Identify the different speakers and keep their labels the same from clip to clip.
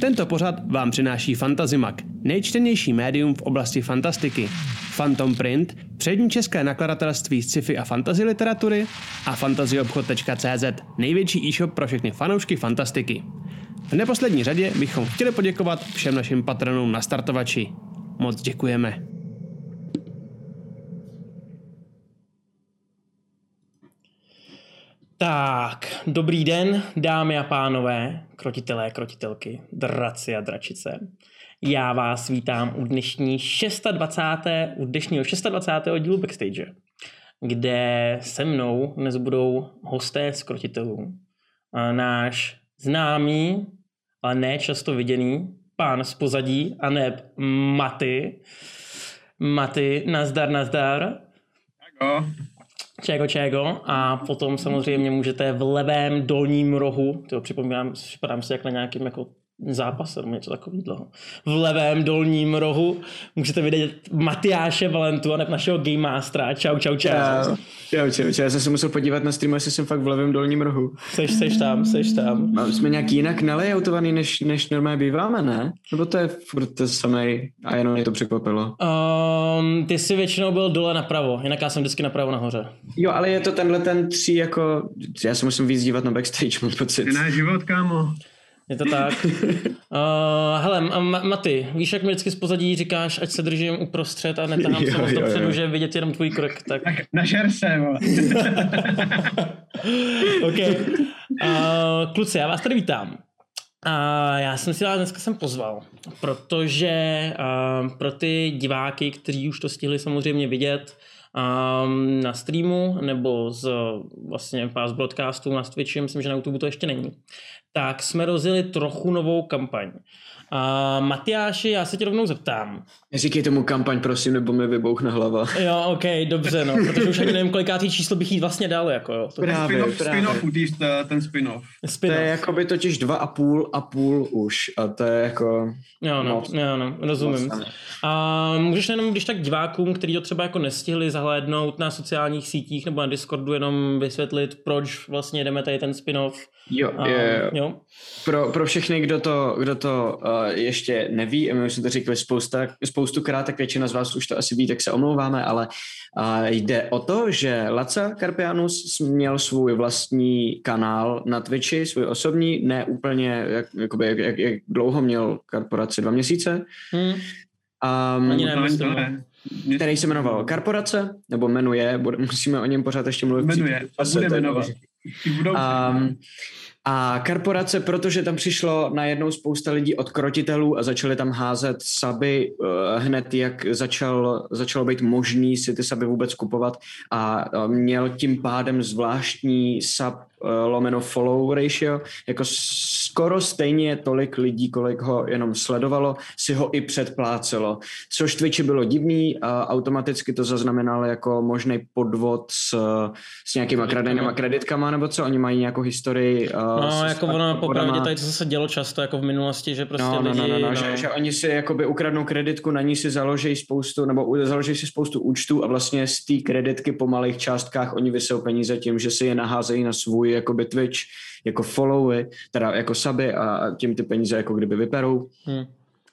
Speaker 1: Tento pořad vám přináší Fantazimak, nejčtenější médium v oblasti fantastiky. Phantom Print, přední české nakladatelství sci-fi a fantasy literatury a fantazyobchod.cz, největší e-shop pro všechny fanoušky fantastiky. V neposlední řadě bychom chtěli poděkovat všem našim patronům na startovači. Moc děkujeme.
Speaker 2: Tak, dobrý den, dámy a pánové, krotitelé, krotitelky, draci a dračice. Já vás vítám u dnešní 26. u dnešního 26. dílu Backstage, kde se mnou dnes budou hosté z krotitelů. Náš známý, ale ne často viděný pán z pozadí, a ne Maty. Maty, nazdar, nazdar.
Speaker 3: Jako.
Speaker 2: Čego, čego. A potom samozřejmě můžete v levém dolním rohu, to připomínám, připadám si jak na nějakým jako zápase nebo něco takového. V levém dolním rohu můžete vidět Matyáše Valentu a našeho Game Mastera. Čau, čau, čau.
Speaker 3: Čau, čau, čau, čau. Já jsem se musel podívat na stream, jestli jsem fakt v levém dolním rohu.
Speaker 2: Seš, seš tam, seš tam.
Speaker 3: A jsme nějak jinak nalayoutovaný, než, než normálně býváme, ne? Nebo to je furt to samé a jenom mě to překvapilo.
Speaker 2: Um, ty jsi většinou byl dole napravo, jinak já jsem vždycky napravo nahoře.
Speaker 3: Jo, ale je to tenhle ten tři jako... Já se musím víc dívat na backstage, mám pocit.
Speaker 4: Ty náš život, kámo.
Speaker 2: Je to tak. Uh, hele, Ma- Maty, víš, jak mi vždycky z pozadí říkáš, ať se držím uprostřed a netahám se moc dopředu, že vidět jenom tvůj krok, tak
Speaker 4: Tak nažer se, vole.
Speaker 2: OK. Uh, kluci, já vás tady vítám. A já jsem si vás dneska sem pozval, protože uh, pro ty diváky, kteří už to stihli samozřejmě vidět um, na streamu nebo z vlastně pás broadcastu na Twitchi, myslím, že na YouTube to ještě není, tak jsme rozjeli trochu novou kampaň. Uh, Matyáši, já se tě rovnou zeptám.
Speaker 3: Neříkej tomu kampaň, prosím, nebo mi vybouchne hlava.
Speaker 2: Jo, OK, dobře, no, protože už ani nevím, kolikátý číslo bych jí vlastně dal, jako jo. To
Speaker 3: Právě,
Speaker 4: Spin-off,
Speaker 3: právě.
Speaker 4: spin-off, utíž ten spin-off.
Speaker 3: To
Speaker 2: spin
Speaker 3: je jakoby totiž dva a půl a půl už. A to je jako...
Speaker 2: Jo, no,
Speaker 3: moc.
Speaker 2: jo, no, rozumím.
Speaker 3: Moc.
Speaker 2: A můžeš jenom, když tak divákům, kteří to třeba jako nestihli zahlédnout na sociálních sítích nebo na Discordu, jenom vysvětlit, proč vlastně jdeme tady ten spin-off.
Speaker 3: Jo,
Speaker 2: A,
Speaker 3: je, jo.
Speaker 2: jo.
Speaker 3: Pro, pro všechny, kdo to, kdo to uh, ještě neví, a my už jsme to řekli spousta, spoustukrát, tak většina z vás už to asi ví, tak se omlouváme, ale uh, jde o to, že Laca Carpianus měl svůj vlastní kanál na Twitchi, svůj osobní, ne úplně, jak, jakoby, jak, jak, jak dlouho měl korporaci, dva měsíce,
Speaker 2: Hm,
Speaker 3: um,
Speaker 2: Ani ne.
Speaker 3: Který se jmenoval Korporace, nebo jmenuje, bude, musíme o něm pořád ještě mluvit.
Speaker 4: Jmenuje, a bude jmenovat.
Speaker 3: Um, a korporace, protože tam přišlo najednou spousta lidí od krotitelů a začali tam házet saby uh, hned, jak začal, začalo být možný si ty saby vůbec kupovat a měl tím pádem zvláštní uh, lomeno follow ratio, jako skoro stejně tolik lidí, kolik ho jenom sledovalo, si ho i předplácelo. Což Twitchi bylo divný a automaticky to zaznamenalo jako možný podvod s, s nějakýma kradenýma kreditkama, nebo co, oni mají nějakou historii. Uh,
Speaker 2: No, jako ono popravdě tady to se dělo často jako v minulosti, že prostě
Speaker 3: No, no,
Speaker 2: lidi...
Speaker 3: no, no, no, Že, že oni si jakoby ukradnou kreditku, na ní si založí spoustu, nebo založí si spoustu účtů a vlastně z té kreditky po malých částkách oni vysou peníze tím, že si je naházejí na svůj jakoby Twitch, jako followy, teda jako suby a tím ty peníze jako kdyby vyperou.
Speaker 2: Hm.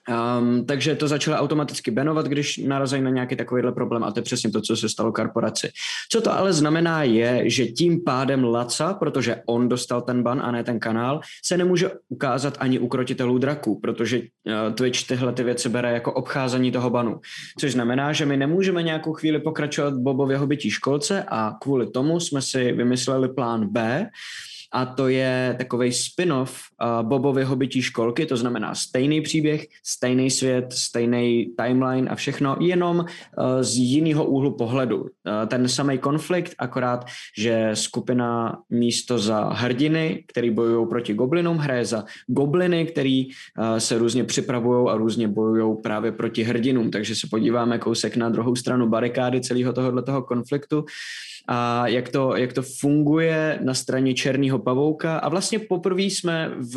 Speaker 3: Um, takže to začalo automaticky banovat, když narazí na nějaký takovýhle problém a to je přesně to, co se stalo korporaci. Co to ale znamená je, že tím pádem Laca, protože on dostal ten ban a ne ten kanál, se nemůže ukázat ani u krotitelů draků, protože uh, Twitch tyhle ty věci bere jako obcházení toho banu. Což znamená, že my nemůžeme nějakou chvíli pokračovat v Bobově hobití školce a kvůli tomu jsme si vymysleli plán B, a to je takový spin-off uh, Bobovy hobití školky, to znamená stejný příběh, stejný svět, stejný timeline a všechno, jenom uh, z jiného úhlu pohledu. Uh, ten samý konflikt, akorát, že skupina místo za hrdiny, který bojují proti goblinům, hraje za gobliny, který uh, se různě připravují a různě bojují právě proti hrdinům, takže se podíváme kousek na druhou stranu barikády celého tohoto konfliktu a jak to, jak to funguje na straně Černého pavouka. A vlastně poprvé jsme v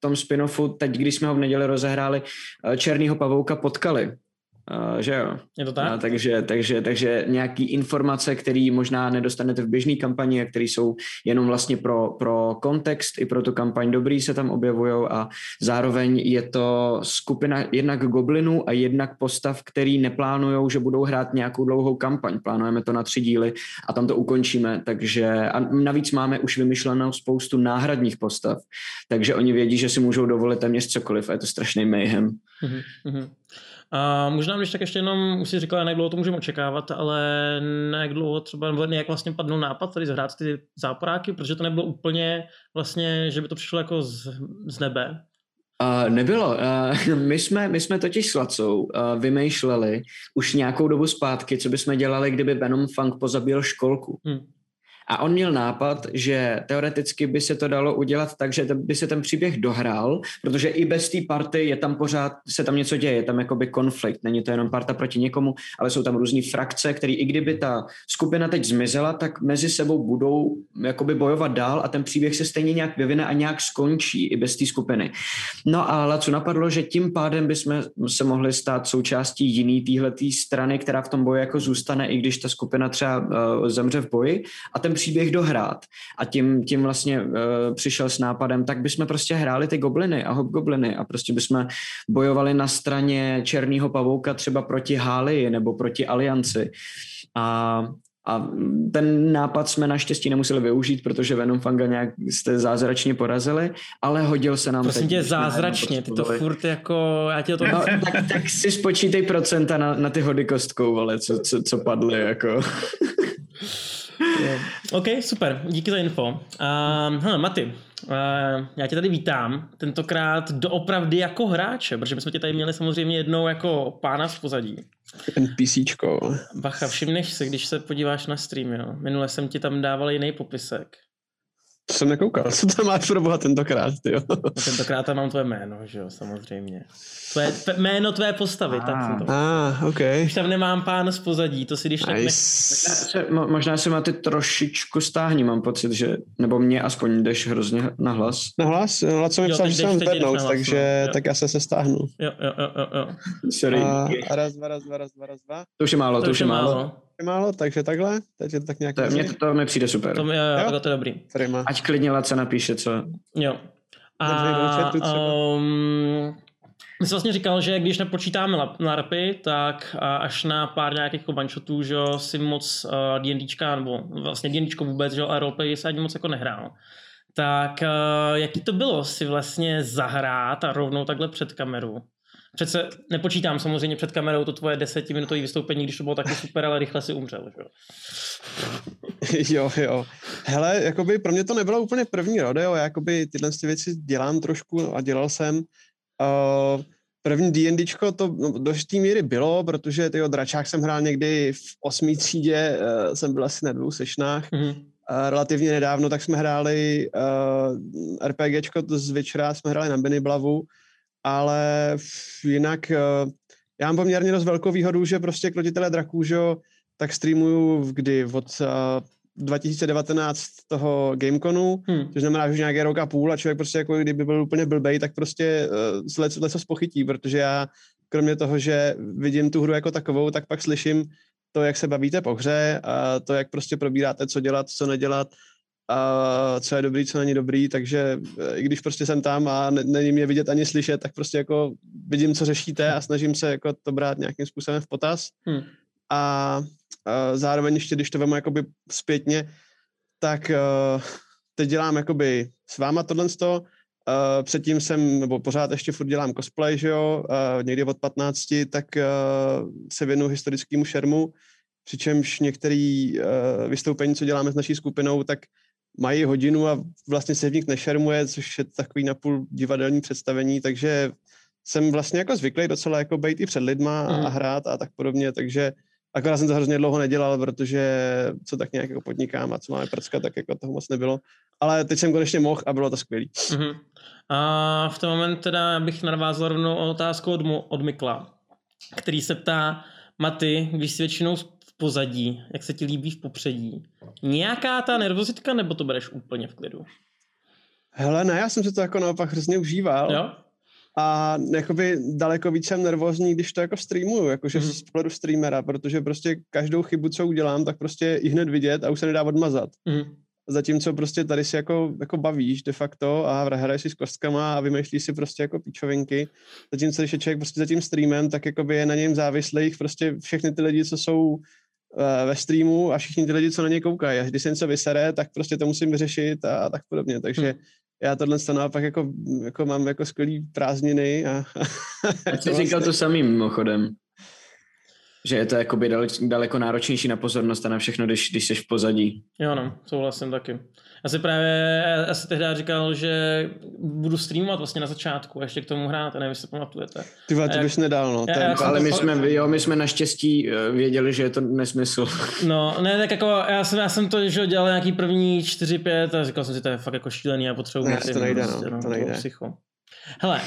Speaker 3: tom spin-offu, teď když jsme ho v neděli rozehráli, eh, Černýho pavouka potkali. Uh, že jo.
Speaker 2: Je to tak?
Speaker 3: A, takže, takže, takže nějaký informace, které možná nedostanete v běžné kampani a které jsou jenom vlastně pro, pro kontext i pro tu kampaň dobrý se tam objevují a zároveň je to skupina jednak goblinů a jednak postav, který neplánujou, že budou hrát nějakou dlouhou kampaň. Plánujeme to na tři díly a tam to ukončíme, takže a navíc máme už vymyšlenou spoustu náhradních postav, takže oni vědí, že si můžou dovolit téměř cokoliv a je to strašný mayhem.
Speaker 2: Mm-hmm. A možná, když tak ještě jenom, už si říkal, jak dlouho to můžeme očekávat, ale na jak dlouho třeba, nebo jak vlastně padnul nápad tady zahrát ty záporáky, protože to nebylo úplně vlastně, že by to přišlo jako z, z nebe.
Speaker 3: Uh, nebylo. Uh, my, jsme, my jsme totiž s Lacou uh, vymýšleli už nějakou dobu zpátky, co bychom dělali, kdyby Venom Funk pozabil školku. Hmm. A on měl nápad, že teoreticky by se to dalo udělat tak, že by se ten příběh dohrál, protože i bez té party je tam pořád, se tam něco děje, je tam jakoby konflikt, není to jenom parta proti někomu, ale jsou tam různé frakce, které i kdyby ta skupina teď zmizela, tak mezi sebou budou jakoby bojovat dál a ten příběh se stejně nějak vyvine a nějak skončí i bez té skupiny. No a co napadlo, že tím pádem bychom se mohli stát součástí jiný téhletý strany, která v tom boji jako zůstane, i když ta skupina třeba uh, zemře v boji a ten příběh dohrát. A tím, tím vlastně uh, přišel s nápadem, tak bychom prostě hráli ty gobliny a hobgobliny a prostě bychom bojovali na straně černého pavouka třeba proti Hálii nebo proti Alianci. A a ten nápad jsme naštěstí nemuseli využít, protože Venom Fanga nějak jste zázračně porazili, ale hodil se nám
Speaker 2: Prosím tě, zázračně, ty to furt jako, já tě to...
Speaker 3: No, tak, tak si spočítej procenta na, na ty hody kostkou, ale co, co, co padly, jako...
Speaker 2: OK, super, díky za info. Uh, hele, Maty, uh, já tě tady vítám, tentokrát doopravdy jako hráče, protože my jsme tě tady měli samozřejmě jednou jako pána v pozadí.
Speaker 5: NPCčko.
Speaker 2: Bacha, všimneš se, když se podíváš na stream, jo. Minule jsem ti tam dával jiný popisek.
Speaker 5: To jsem nekoukal, co tam máš pro boha tentokrát, jo?
Speaker 2: No, tentokrát tam mám tvoje jméno, že jo, samozřejmě. Tvoje, tvé, jméno tvé postavy, ah. tak jsem to.
Speaker 5: Ah, ok.
Speaker 2: Už tam nemám pán z pozadí, to si když nice. tak
Speaker 3: Možná se, možná se máte trošičku stáhní, mám pocit, že, nebo mě aspoň jdeš hrozně na hlas.
Speaker 5: Na hlas? No, co mi psal, že jsem zvednout, takže no. tak já se se stáhnu.
Speaker 2: Jo, jo, jo, jo. jo.
Speaker 3: Sorry.
Speaker 5: A, a raz, dva, raz, dva, raz, dva, raz, dva.
Speaker 3: To už je málo, to, to už je málo. málo.
Speaker 5: Málo, takže takhle, teď je to tak nějak...
Speaker 3: To, mě to, to mi přijde super.
Speaker 2: To, mi, jo, jo, to je dobrý.
Speaker 5: Prima.
Speaker 3: Ať klidně Laca napíše, co...
Speaker 2: Jo. A, um, my jsi vlastně říkal, že když nepočítáme larpy, tak až na pár nějakých one shotů, že si moc uh, D&Dčka, nebo vlastně D&Dčko vůbec, že a roleplay se ani moc jako nehrál. Tak uh, jaký to bylo si vlastně zahrát a rovnou takhle před kameru? Přece nepočítám samozřejmě před kamerou to tvoje desetiminutové vystoupení, když to bylo taky super, ale rychle si umřel. Že?
Speaker 5: jo, jo. Hele, jakoby pro mě to nebylo úplně první rodeo, já jakoby tyhle věci dělám trošku a dělal jsem. Uh, první D&Dčko to no, do té míry bylo, protože tyjo, dračák jsem hrál někdy v osmý třídě, uh, jsem byl asi na dvou sešnách. Mm-hmm. Uh, relativně nedávno, tak jsme hráli uh, RPGčko z večera, jsme hráli na Benny Blavu, ale jinak uh, já mám poměrně dost velkou výhodu, že prostě krotitelé draků, že tak streamuju kdy od uh, 2019 toho Gameconu, hmm. což znamená, že už nějaký rok a půl a člověk prostě jako kdyby byl úplně blbej, tak prostě uh, leco, leco spochytí, protože já kromě toho, že vidím tu hru jako takovou, tak pak slyším to, jak se bavíte po hře a to, jak prostě probíráte, co dělat, co nedělat, a co je dobrý, co není dobrý, takže eh, i když prostě jsem tam a není mě vidět ani slyšet, tak prostě jako vidím, co řešíte a snažím se jako to brát nějakým způsobem v potaz. Hmm. A Uh, zároveň ještě, když to vemu jakoby zpětně, tak uh, teď dělám jakoby s váma tohle uh, předtím jsem, nebo pořád ještě furt dělám cosplay, že jo, uh, někdy od 15, tak uh, se věnu historickému šermu, přičemž některé uh, vystoupení, co děláme s naší skupinou, tak mají hodinu a vlastně se v nich nešermuje, což je takový napůl divadelní představení, takže jsem vlastně jako zvyklý docela jako být i před lidma mm. a hrát a tak podobně, takže Akorát jsem to hrozně dlouho nedělal, protože co tak nějak jako podnikám a co máme prcka, tak jako toho moc nebylo. Ale teď jsem konečně mohl a bylo to skvělé. Uh-huh.
Speaker 2: A v tom moment teda bych navázal rovnou otázku od, od Mikla, který se ptá, Maty, když jsi většinou pozadí, jak se ti líbí v popředí, nějaká ta nervozitka, nebo to bereš úplně v klidu?
Speaker 5: Hele, ne, já jsem se to jako naopak hrozně užíval.
Speaker 2: Jo?
Speaker 5: a jakoby daleko víc jsem nervózní, když to jako streamuju, jakože mm. z pohledu streamera, protože prostě každou chybu, co udělám, tak prostě i hned vidět a už se nedá odmazat.
Speaker 2: Mhm.
Speaker 5: Zatímco prostě tady si jako, jako bavíš de facto a hraješ si s kostkama a vymýšlíš si prostě jako píčovinky. Zatímco když je člověk prostě za tím streamem, tak jakoby je na něm závislých prostě všechny ty lidi, co jsou ve streamu a všichni ty lidi, co na něj koukají. A když se něco vysere, tak prostě to musím vyřešit a tak podobně. Takže
Speaker 2: Hmm.
Speaker 5: já tohle to naopak jako, jako mám jako skvělý prázdniny a,
Speaker 3: Já
Speaker 5: to
Speaker 3: jsi říkal to samým mimochodem. Že je to jakoby daleko, daleko náročnější na pozornost a na všechno, když, když jsi v pozadí.
Speaker 2: Jo no, souhlasím taky. Já si právě, já si tehdy říkal, že budu streamovat vlastně na začátku a ještě k tomu hrát, a nevím, jestli pamatujete.
Speaker 5: ty vole, to bys nedal, no.
Speaker 2: já- já jsem
Speaker 3: Ale
Speaker 2: to
Speaker 3: my jsme, jo, my jsme naštěstí eh, věděli, že je to nesmysl.
Speaker 2: No, ne, tak jako já jsem, já jsem to že jo, dělal nějaký první 4-5 a říkal jsem si, to je fakt jako šílený a potřebuji
Speaker 5: Ne,
Speaker 2: motiv,
Speaker 5: to nejde, no,
Speaker 2: prostě,
Speaker 5: to nejde.
Speaker 2: Psycho. Hele,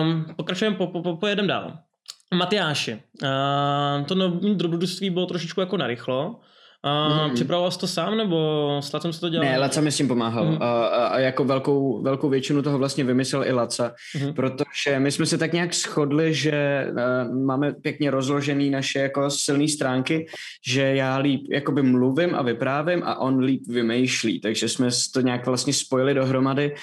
Speaker 2: um, pokračujeme, po, po, po, pojedem dál. Matyáši, uh, to dobrodružství bylo trošičku jako narychlo. Uh,
Speaker 3: Mhm.
Speaker 2: Připravoval jsi to sám, nebo s Lacem se to dělal?
Speaker 3: Ne, Laca mi s tím pomáhal.
Speaker 2: Mhm.
Speaker 3: A, a, a jako velkou, velkou většinu toho vlastně vymyslel i Laca,
Speaker 2: Mhm.
Speaker 3: protože my jsme se tak nějak shodli, že uh, máme pěkně rozložený naše jako silné stránky, že já líp jakoby mluvím a vyprávím a on líp vymýšlí, takže jsme to nějak vlastně spojili dohromady.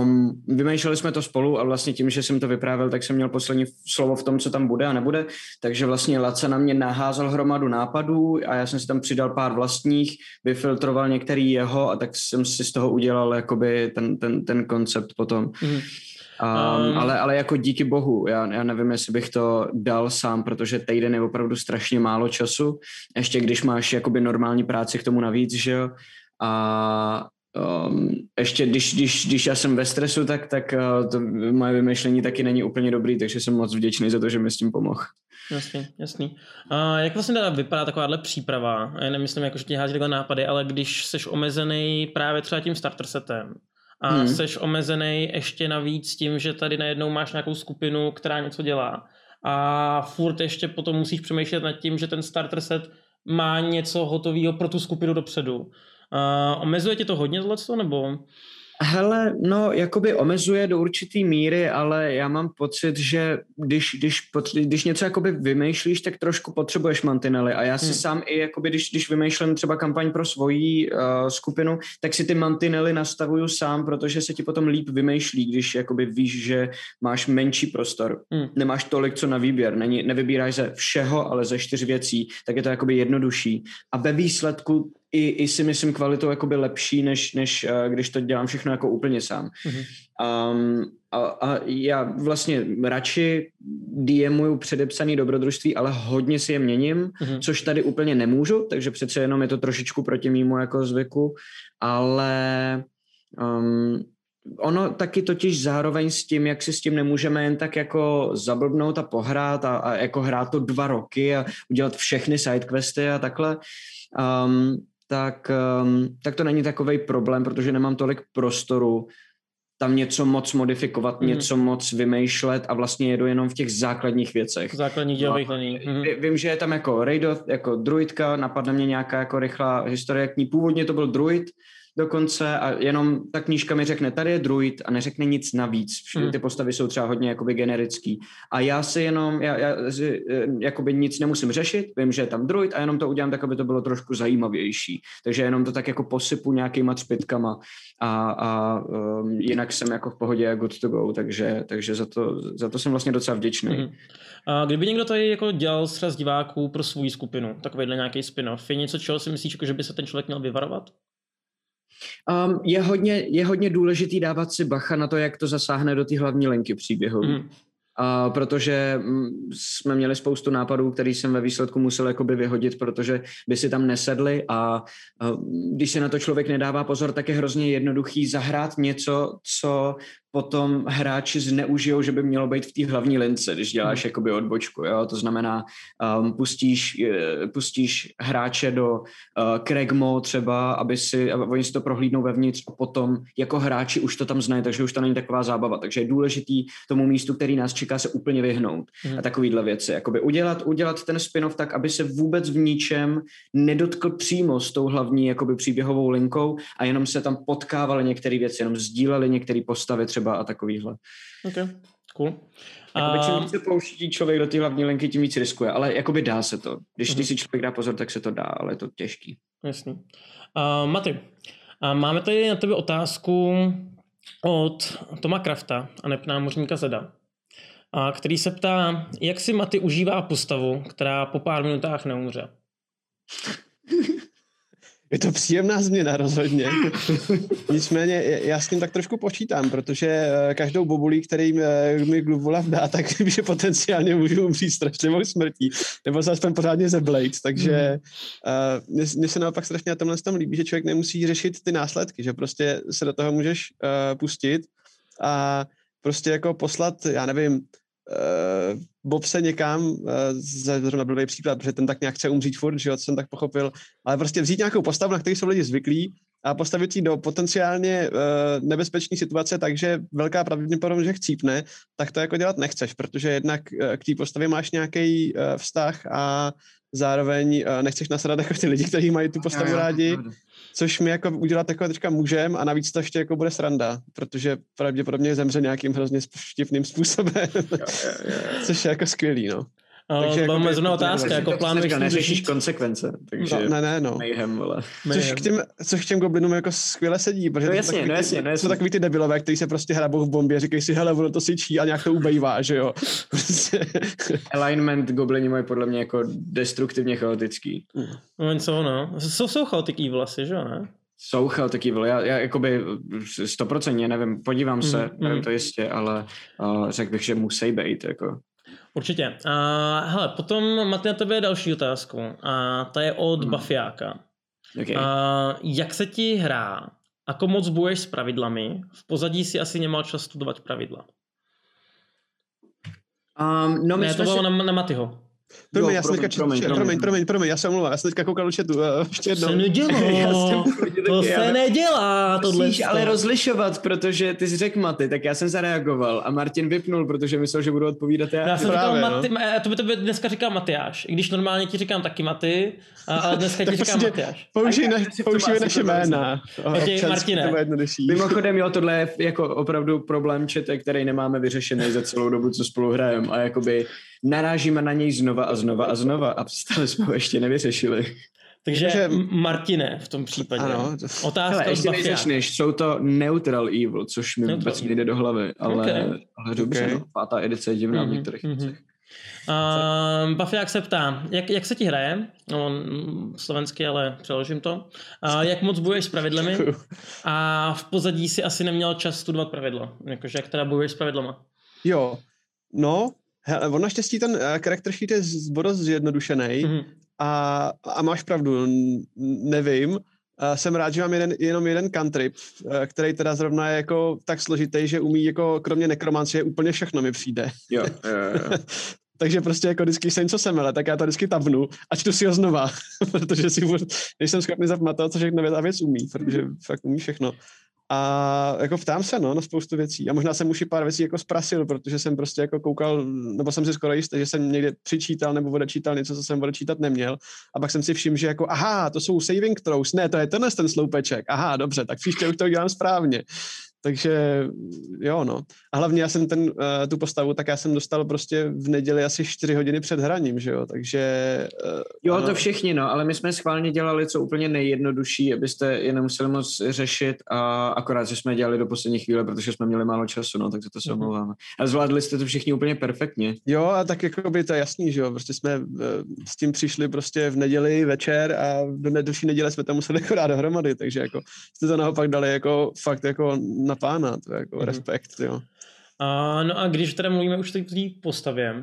Speaker 3: Um, vymýšleli jsme to spolu a vlastně tím, že jsem to vyprávěl, tak jsem měl poslední slovo v tom, co tam bude a nebude, takže vlastně Laca na mě naházel hromadu nápadů a já jsem si tam přidal pár vlastních, vyfiltroval některý jeho a tak jsem si z toho udělal jakoby ten, ten, ten koncept potom. Um.
Speaker 2: um,
Speaker 3: ale, ale jako díky bohu, já, já nevím, jestli bych to dal sám, protože týden je opravdu strašně málo času, ještě když máš jakoby normální práci k tomu navíc, že jo, a um, ještě když, když, když já jsem ve stresu, tak, tak uh, to moje vymýšlení taky není úplně dobrý, takže jsem moc vděčný za to, že mi s tím pomohl.
Speaker 2: Jasný, jasný. A jak vlastně teda vypadá takováhle příprava? Já nemyslím, jako, že ti hází takové nápady, ale když jsi omezený právě třeba tím starter setem a
Speaker 3: hmm.
Speaker 2: jsi omezený ještě navíc tím, že tady najednou máš nějakou skupinu, která něco dělá a furt ještě potom musíš přemýšlet nad tím, že ten starter set má něco hotového pro tu skupinu dopředu. Uh, omezuje tě to hodně tohleto, nebo?
Speaker 3: Hele, no, jakoby omezuje do určitý míry, ale já mám pocit, že když, když, když něco jakoby vymýšlíš, tak trošku potřebuješ mantinely a já si
Speaker 2: hmm.
Speaker 3: sám i jakoby, když, když vymýšlím třeba kampaň pro svoji uh, skupinu, tak si ty mantinely nastavuju sám, protože se ti potom líp vymýšlí, když jakoby víš, že máš menší prostor,
Speaker 2: Hmm.
Speaker 3: nemáš tolik co na výběr, Není, nevybíráš ze všeho, ale ze čtyř věcí, tak je to jakoby jednodušší. A ve výsledku i, i si myslím kvalitou jakoby lepší, než, než uh, když to dělám všechno jako úplně sám.
Speaker 2: Mhm.
Speaker 3: Um, a, a já vlastně radši DMuju předepsaný dobrodružství, ale hodně si je měním,
Speaker 2: Mhm.
Speaker 3: což tady úplně nemůžu, takže přece jenom je to trošičku proti mýmu jako zvyku, ale um, ono taky totiž zároveň s tím, jak si s tím nemůžeme jen tak jako zablbnout a pohrát a, a jako hrát to dva roky a udělat všechny sidequesty a takhle, um, tak, um, tak to není takový problém, protože nemám tolik prostoru tam něco moc modifikovat, mm. něco moc vymýšlet a vlastně jedu jenom v těch základních věcech.
Speaker 2: Základních dělových liní. Mhm.
Speaker 3: Ví- Vím, že je tam jako Raidot, jako druidka, napadne mě nějaká jako rychlá historie k ní. Původně to byl druid dokonce a jenom ta knížka mi řekne, tady je druid a neřekne nic navíc. Všechny
Speaker 2: Hmm.
Speaker 3: ty postavy jsou třeba hodně jakoby generický. A já si jenom, já, já si, eh, jakoby nic nemusím řešit, vím, že je tam druid a jenom to udělám tak, aby to bylo trošku zajímavější. Takže jenom to tak jako posypu nějakýma třpitkama a, a um, jinak jsem jako v pohodě a good to go, takže, takže za, to, za to jsem vlastně docela vděčný.
Speaker 2: Mhm. A kdyby někdo tady jako dělal sraz diváků pro svou skupinu, takovýhle nějaký spin-off, je něco, čeho si myslíš, jako, že by se ten člověk měl vyvarovat?
Speaker 3: Um, je, hodně, je hodně důležitý dávat si bacha na to, jak to zasáhne do té hlavní linky příběhu. Mm.
Speaker 2: Mhm.
Speaker 3: Uh, protože mm, jsme měli spoustu nápadů, který jsem ve výsledku musel jakoby vyhodit, protože by si tam nesedli a uh, když se na to člověk nedává pozor, tak je hrozně jednoduchý zahrát něco, co potom hráči zneužijou, že by mělo být v té hlavní lince, když děláš jakoby odbočku. Jo? To znamená, um, pustíš, eh, pustíš hráče do uh, Kregmo třeba, aby si, aby oni si to prohlídnou vevnitř a potom jako hráči už to tam znají, takže už to není taková zábava. Takže je důležitý tomu místu, který nás čeká, se úplně vyhnout.
Speaker 2: Mhm.
Speaker 3: A takovýhle věci. Jakoby udělat, udělat ten spin-off tak, aby se vůbec v ničem nedotkl přímo s tou hlavní jakoby příběhovou linkou a jenom se tam potkávaly některé věci, jenom sdíleli některé postavy třeba třeba a takovýhle.
Speaker 2: Okay. Cool.
Speaker 3: Jakoby čím
Speaker 2: A,
Speaker 3: více pouští člověk do té hlavní linky, tím víc riskuje, ale jakoby dá se to. Když
Speaker 2: Mhm.
Speaker 3: když si člověk dá pozor, tak se to dá, ale je to těžký.
Speaker 2: jasný. Uh, Maty, a máme tady na tebe otázku od Toma Krafta a nepnámořníka Zeda, a který se ptá, jak si Maty užívá postavu, která po pár minutách neumře.
Speaker 5: Je to příjemná změna rozhodně. Nicméně já s tím tak trošku počítám, protože eh, každou bobulí, který eh, mi Gluvolav dá, tak vím, že potenciálně můžu umřít strašlivou smrtí, nebo se aspoň pořádně ze Blade, takže uh, mně, mně se naopak strašně na tomhle tam líbí, že člověk nemusí řešit ty následky, že prostě se do toho můžeš uh, pustit a prostě jako poslat, já nevím, uh, Bob se někam, uh, zrovna blbý příklad, protože ten tak nějak chce umřít furt, že jo, co jsem tak pochopil, ale prostě vzít nějakou postavu, na který jsou lidi zvyklí a postavit ji do potenciálně uh, nebezpečné situace, takže velká pravděpodobnost, že chcípne, tak to jako dělat nechceš, protože jednak uh, k té postavě máš nějaký uh, vztah a zároveň uh, nechceš nasrat jako ty lidi, kteří mají tu postavu rádi, což my jako udělat jako teďka můžem a navíc to ještě jako bude sranda, protože pravděpodobně zemře nějakým hrozně vtipným způsobem, což je jako skvělý, no.
Speaker 2: Takže jako máme
Speaker 5: jakoby-
Speaker 2: zrovna otázka, jako plánuješ tím
Speaker 3: neřešíš
Speaker 2: žít?
Speaker 3: konsekvence, takže
Speaker 5: no ne, ne, no.
Speaker 3: mayhem, vole.
Speaker 5: Což k, těm, což k těm goblinům jako skvěle sedí, protože
Speaker 3: No
Speaker 5: to jsou
Speaker 3: jasně,
Speaker 5: takový
Speaker 3: no
Speaker 5: ty-
Speaker 3: jasně, no
Speaker 5: jsou
Speaker 3: jasně.
Speaker 5: takový ty debilové, kteří se prostě hrabou v bombě, říkají si, hele, ono to syčí a nějak to ubejvá, že jo. Prostě,
Speaker 3: Alignment goblini mají podle mě jako destruktivně chaotický.
Speaker 2: No, oni jsou, no. Jsou, jsou chaotic evil asi, že jo, ne?
Speaker 3: Jsou chaotický, vole. Já, já jakoby stoprocentně nevím, podívám se,
Speaker 2: Mhm,
Speaker 3: nevím
Speaker 2: mhm.
Speaker 3: to jistě, ale uh, řekl bych, že musí být, jako.
Speaker 2: Určitě. A hele, potom máte na tebe další otázku. A ta je od
Speaker 3: Hmm.
Speaker 2: Bafiáka.
Speaker 3: Okay.
Speaker 2: A jak se ti hrá? Ako moc bojuješ s pravidlami? V pozadí si asi nemal čas studovat pravidla.
Speaker 3: Um, no my
Speaker 2: ne, to bylo
Speaker 3: si...
Speaker 2: na, na Matyho.
Speaker 5: Promiň,
Speaker 3: Jo,
Speaker 5: já jsem teďka,
Speaker 3: promiň,
Speaker 5: promiň,
Speaker 3: promiň,
Speaker 5: promiň, promiň, promiň, já se omlouvám, já jsem teďka koukal do chatu, uh, ještě
Speaker 2: To se
Speaker 5: jednou.
Speaker 3: Já jsem
Speaker 2: nedělo.
Speaker 3: taky,
Speaker 2: to
Speaker 3: já-
Speaker 2: se nedělá, tohle.
Speaker 3: Musíš ale rozlišovat, protože ty jsi řekl Maty, tak já jsem zareagoval a Martin vypnul, protože myslel, že budu odpovídat já.
Speaker 2: Já jsem říkal
Speaker 5: Právě, no.
Speaker 2: Maty, no. to by tebe dneska říkal Matyáš. I když normálně ti říkám taky Maty, a- ale dneska ti říkám
Speaker 5: prostě
Speaker 2: Matyáš.
Speaker 5: Použij, na, použij naše jména.
Speaker 2: Martine.
Speaker 5: to.
Speaker 3: Mimochodem, jo, tohle je jako opravdu problém čete, který nemáme vyřešený za celou dobu, co spolu hrajeme a jakoby narážíme na něj znova a znova a znova a stále jsme ho ještě nevyřešili.
Speaker 2: Takže
Speaker 5: Takže-
Speaker 2: Martine v tom případě.
Speaker 5: Ano, to-
Speaker 2: Otázka
Speaker 3: Hele, ještě než začneš, jsou to neutral evil, což mi
Speaker 2: Neutral
Speaker 3: vůbec nejde do hlavy, ale,
Speaker 2: Okay.
Speaker 3: ale dobře,
Speaker 5: Okay.
Speaker 3: no, pátá edice je divná v
Speaker 2: Mhm,
Speaker 3: některých
Speaker 2: mhm.
Speaker 3: věcech.
Speaker 2: Uh, Bafiák se ptá, jak, jak se ti hraje? No, slovensky, ale přeložím to. Uh, jak moc bojuješ s pravidlemi? A v pozadí si asi neměl čas studovat pravidla. Jakože jak teda bojuješ s pravidlama?
Speaker 5: Jo, no, hele, on naštěstí ten uh, character sheet je z- dost zjednodušený
Speaker 2: Mhm.
Speaker 5: a, a máš pravdu, nevím. Uh, jsem rád, že mám jeden, jenom jeden cantrip, uh, který teda zrovna je jako tak složitý, že umí jako kromě nekromancie úplně všechno mi přijde.
Speaker 3: Jo, jo, jo.
Speaker 5: Takže prostě jako vždycky, se něco semele, tak já to vždycky tabnu a čtu si ho znova, protože si nejsem schopný zapamatovat, co všechno věc a věc umí, protože fakt umí všechno. A jako ptám se, no, na spoustu věcí. A možná jsem už i pár věcí jako zprasil, protože jsem prostě jako koukal, nebo jsem si skoro jistý, že jsem někde přičítal nebo odečítal něco, co jsem odečítat neměl. A pak jsem si všiml, že jako, aha, to jsou saving throws, ne, to je tenhle ten sloupeček. Aha, dobře, tak příště už to dělám správně. Takže jo, no. A hlavně já jsem ten, uh, tu postavu, tak já jsem dostal prostě v neděli asi 4 hodiny před hraním, že jo, takže... Uh,
Speaker 3: Jo,
Speaker 5: ano.
Speaker 3: to všichni, no, ale my jsme schválně dělali co úplně nejjednodušší, abyste je nemuseli moc řešit a akorát, že jsme dělali do poslední chvíle, protože jsme měli málo času, no, tak za to se
Speaker 2: Mhm.
Speaker 3: omlouváme. A zvládli jste to všichni úplně perfektně.
Speaker 5: Jo, a tak jako by to je jasný, že jo, prostě jsme uh, s tím přišli prostě v neděli večer a do další neděle jsme to museli jako dát dohromady, takže jako jste to naopak dali jako fakt jako na pána, to je jako
Speaker 2: Mhm.
Speaker 5: respekt, jo.
Speaker 2: A, no a když teda mluvíme už o té postavě,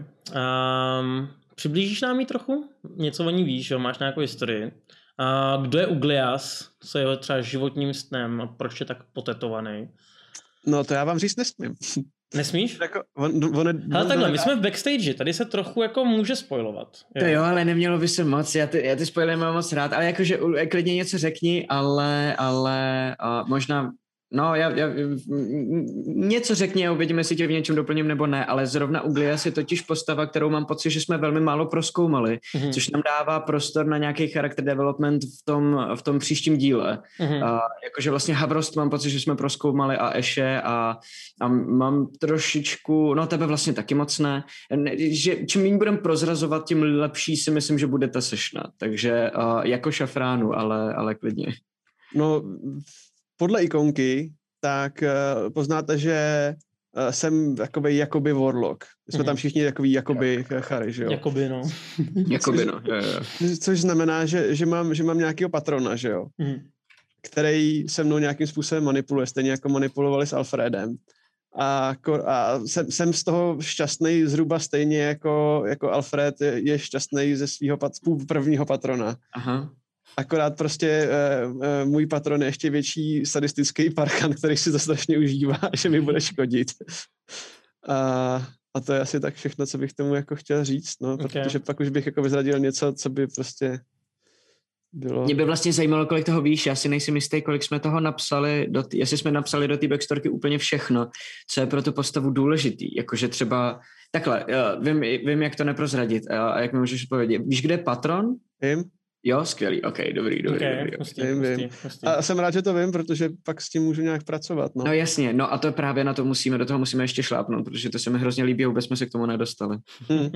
Speaker 2: um, přiblížíš nám ji trochu? Něco o ní víš, jo? máš nějakou historii. A kdo je Uglias, co je jeho třeba životním snem a proč je tak potetovaný?
Speaker 5: No to já vám říct nesmím.
Speaker 2: Nesmíš?
Speaker 5: jako, on, on, je-
Speaker 2: Hele
Speaker 5: on-
Speaker 2: takhle, my jsme v backstage, tady se trochu jako může spojovat.
Speaker 3: To jo, ale nemělo by se moc, já ty, já ty spoilery mám moc rád, ale jakože klidně něco řekni, ale, ale a možná No, já, já, něco řekni a uvidíme, jestli tě v něčem doplním nebo ne, ale zrovna Uglia je totiž postava, kterou mám pocit, že jsme velmi málo proskoumali, mm-hmm. což nám dává prostor na nějaký character development v tom, v tom příštím díle. Mm-hmm. A, jakože vlastně Havrost mám pocit, že jsme proskoumali a Eše a, a mám trošičku, no tebe vlastně taky moc ne, že čím méně budeme prozrazovat, tím lepší si myslím, že bude ta sešna, takže uh, jako šafránu, ale, ale klidně.
Speaker 5: No, podle ikonky, tak uh, poznáte, že uh, jsem jakoby, jakoby warlock. Jsme mm-hmm. tam všichni jakoby, jakoby chary, že jo?
Speaker 2: Jakoby, no.
Speaker 3: jakoby, no. Jo, jo.
Speaker 5: Což znamená, že, že, mám, že mám nějakého patrona, že jo? Mm. Který se mnou nějakým způsobem manipuluje, stejně jako manipulovali s Alfredem. A, a jsem, jsem z toho šťastný zhruba stejně jako, jako Alfred je, je šťastný ze svého pat, prvního patrona. Aha. Akorát prostě uh, uh, můj patron je ještě větší sadistický parkan, který si to strašně užívá, že mi bude škodit. A, a to je asi tak všechno, co bych tomu jako chtěl říct, no, okay. protože pak už bych jako vyzradil něco, co by prostě bylo...
Speaker 3: Mě by vlastně zajímalo, kolik toho víš, já si nejsem jistý, kolik jsme toho napsali, do t- jestli jsme napsali do té backstorky úplně všechno, co je pro tu postavu důležitý, jakože třeba, takhle, vím, vím, jak to neprozradit a jak mi můžeš odpovědět. Víš, kde je patron?
Speaker 5: Vím.
Speaker 3: Jo, skvělý, ok, dobrý, dobrý,
Speaker 2: okay,
Speaker 3: dobrý.
Speaker 2: Pustý,
Speaker 5: vím, vím. Pustý. A jsem rád, že to vím, protože pak s tím můžu nějak pracovat. No.
Speaker 3: no jasně, no a to právě na to musíme, do toho musíme ještě šlápnout, protože to se mi hrozně líbí a vůbec jsme se k tomu nedostali.
Speaker 2: Hmm.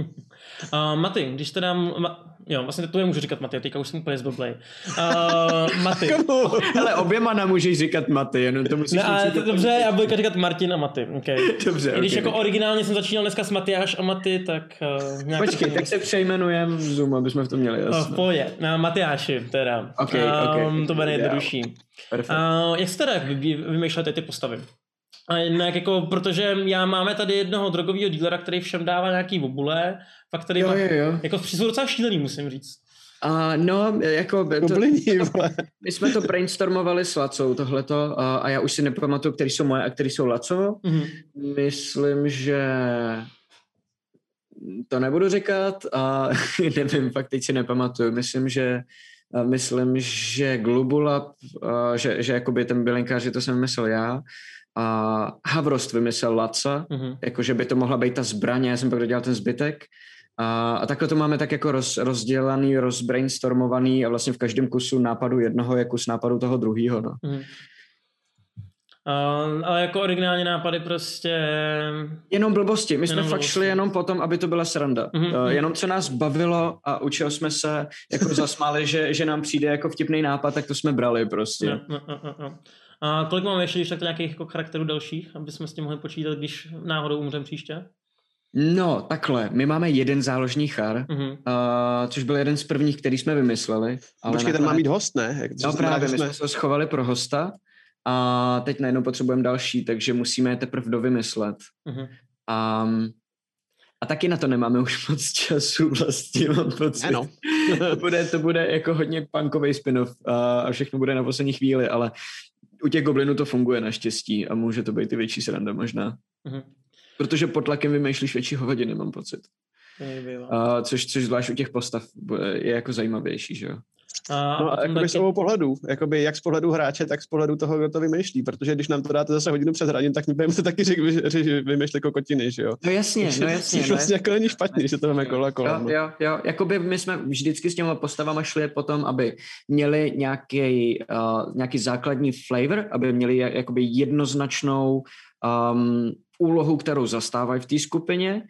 Speaker 2: uh, Maty, když teda, ma, jo, vlastně to je můžu říkat Maty, teďka už jsem úplně zblblej. Uh, Maty.
Speaker 3: Ale oběma nám můžeš říkat Maty, jenom to musíš...
Speaker 2: Ne, ale to, dobře, já budu říkat Martin a Maty, okay.
Speaker 3: Dobře,
Speaker 2: I když okay. jako originálně jsem začínal dneska s Matyáš a Maty, tak... Uh,
Speaker 3: nějak Počkej, tak se přejmenujeme Zoom, aby jsme v tom měli jasno.
Speaker 2: Uh, v pohodě. Uh, Matyáši, to teda.
Speaker 3: Okay, okay. Um,
Speaker 2: to bude nejjednodušší. Uh, jak jste teda vymýšlete ty postavy? A jinak jako, protože já máme tady jednoho drogového dílera, který všem dává nějaký obule, pak tady
Speaker 3: jo,
Speaker 2: má,
Speaker 3: jo, jo.
Speaker 2: jako jsou docela šílený, musím říct.
Speaker 3: Uh, no, jako...
Speaker 5: To,
Speaker 3: my jsme to brainstormovali s Lacou, tohleto, uh, a já už si nepamatuju, který jsou moje a který jsou Laco. Mm-hmm. Myslím, že to nebudu říkat a nevím, fakt teď si nepamatuju. Myslím, že myslím, že Globulab, že, že jakoby ten bylinkář, že to jsem vymyslel já, a Havrost vymyslel Laca, mm-hmm. jako že by to mohla být ta zbraně, já jsem pak dodělal ten zbytek. A, a takhle to máme tak jako roz, rozdělaný, rozbrainstormovaný a vlastně v každém kusu nápadu jednoho je kus nápadu toho druhého. No. Mm.
Speaker 2: Uh, ale jako originální nápady prostě...
Speaker 3: Jenom blbosti. My jsme jenom fakt blbosti. šli jenom potom, aby to byla sranda. Mm-hmm. Uh, jenom co nás bavilo a učil jsme se, jako zasmáli, že, že nám přijde jako vtipný nápad, tak to jsme brali prostě. No, no,
Speaker 2: no, no. A kolik máme ještě, když tak nějakých jako charakterů dalších, aby jsme s tím mohli počítat, když náhodou umřem příště?
Speaker 3: No, takhle. My máme jeden záložní char, mm-hmm. uh, což byl jeden z prvních, který jsme vymysleli.
Speaker 5: Ale Počkej, ten má mít host, ne? Jak,
Speaker 3: no právě, my jsme se schovali pro hosta a teď najednou potřebujeme další, takže musíme je teprve dovymyslet. Mm-hmm. A, a taky na to nemáme už moc času vlastně, mám pocit.
Speaker 5: Ano.
Speaker 3: to, bude, to bude jako hodně punkový spin-off a, a všechno bude na poslední chvíli, ale u těch goblinů to funguje naštěstí a může to být i větší sranda možná. Mm-hmm. Protože pod tlakem vymýšlíš větší hovadiny, mám pocit. Uh, což, což zvlášť u těch postav je jako zajímavější, že jo.
Speaker 5: A, no, a jakoby taky... z obou pohledů. Jakoby jak z pohledu hráče, tak z pohledu toho, kdo to vymýšlí. Protože když nám to dáte zase hodinu před hraním, tak my budeme se taky že vymýšlet kokotiny, že jo?
Speaker 3: No jasně, no jasně.
Speaker 5: Což vlastně no jako není špatný, že to máme kola kola.
Speaker 3: Jo, jo, jo. Jakoby my jsme vždycky s těma postavama šli potom, aby měli nějaký, uh, nějaký základní flavor, aby měli jakoby jednoznačnou um, úlohu, kterou zastávají v té skupině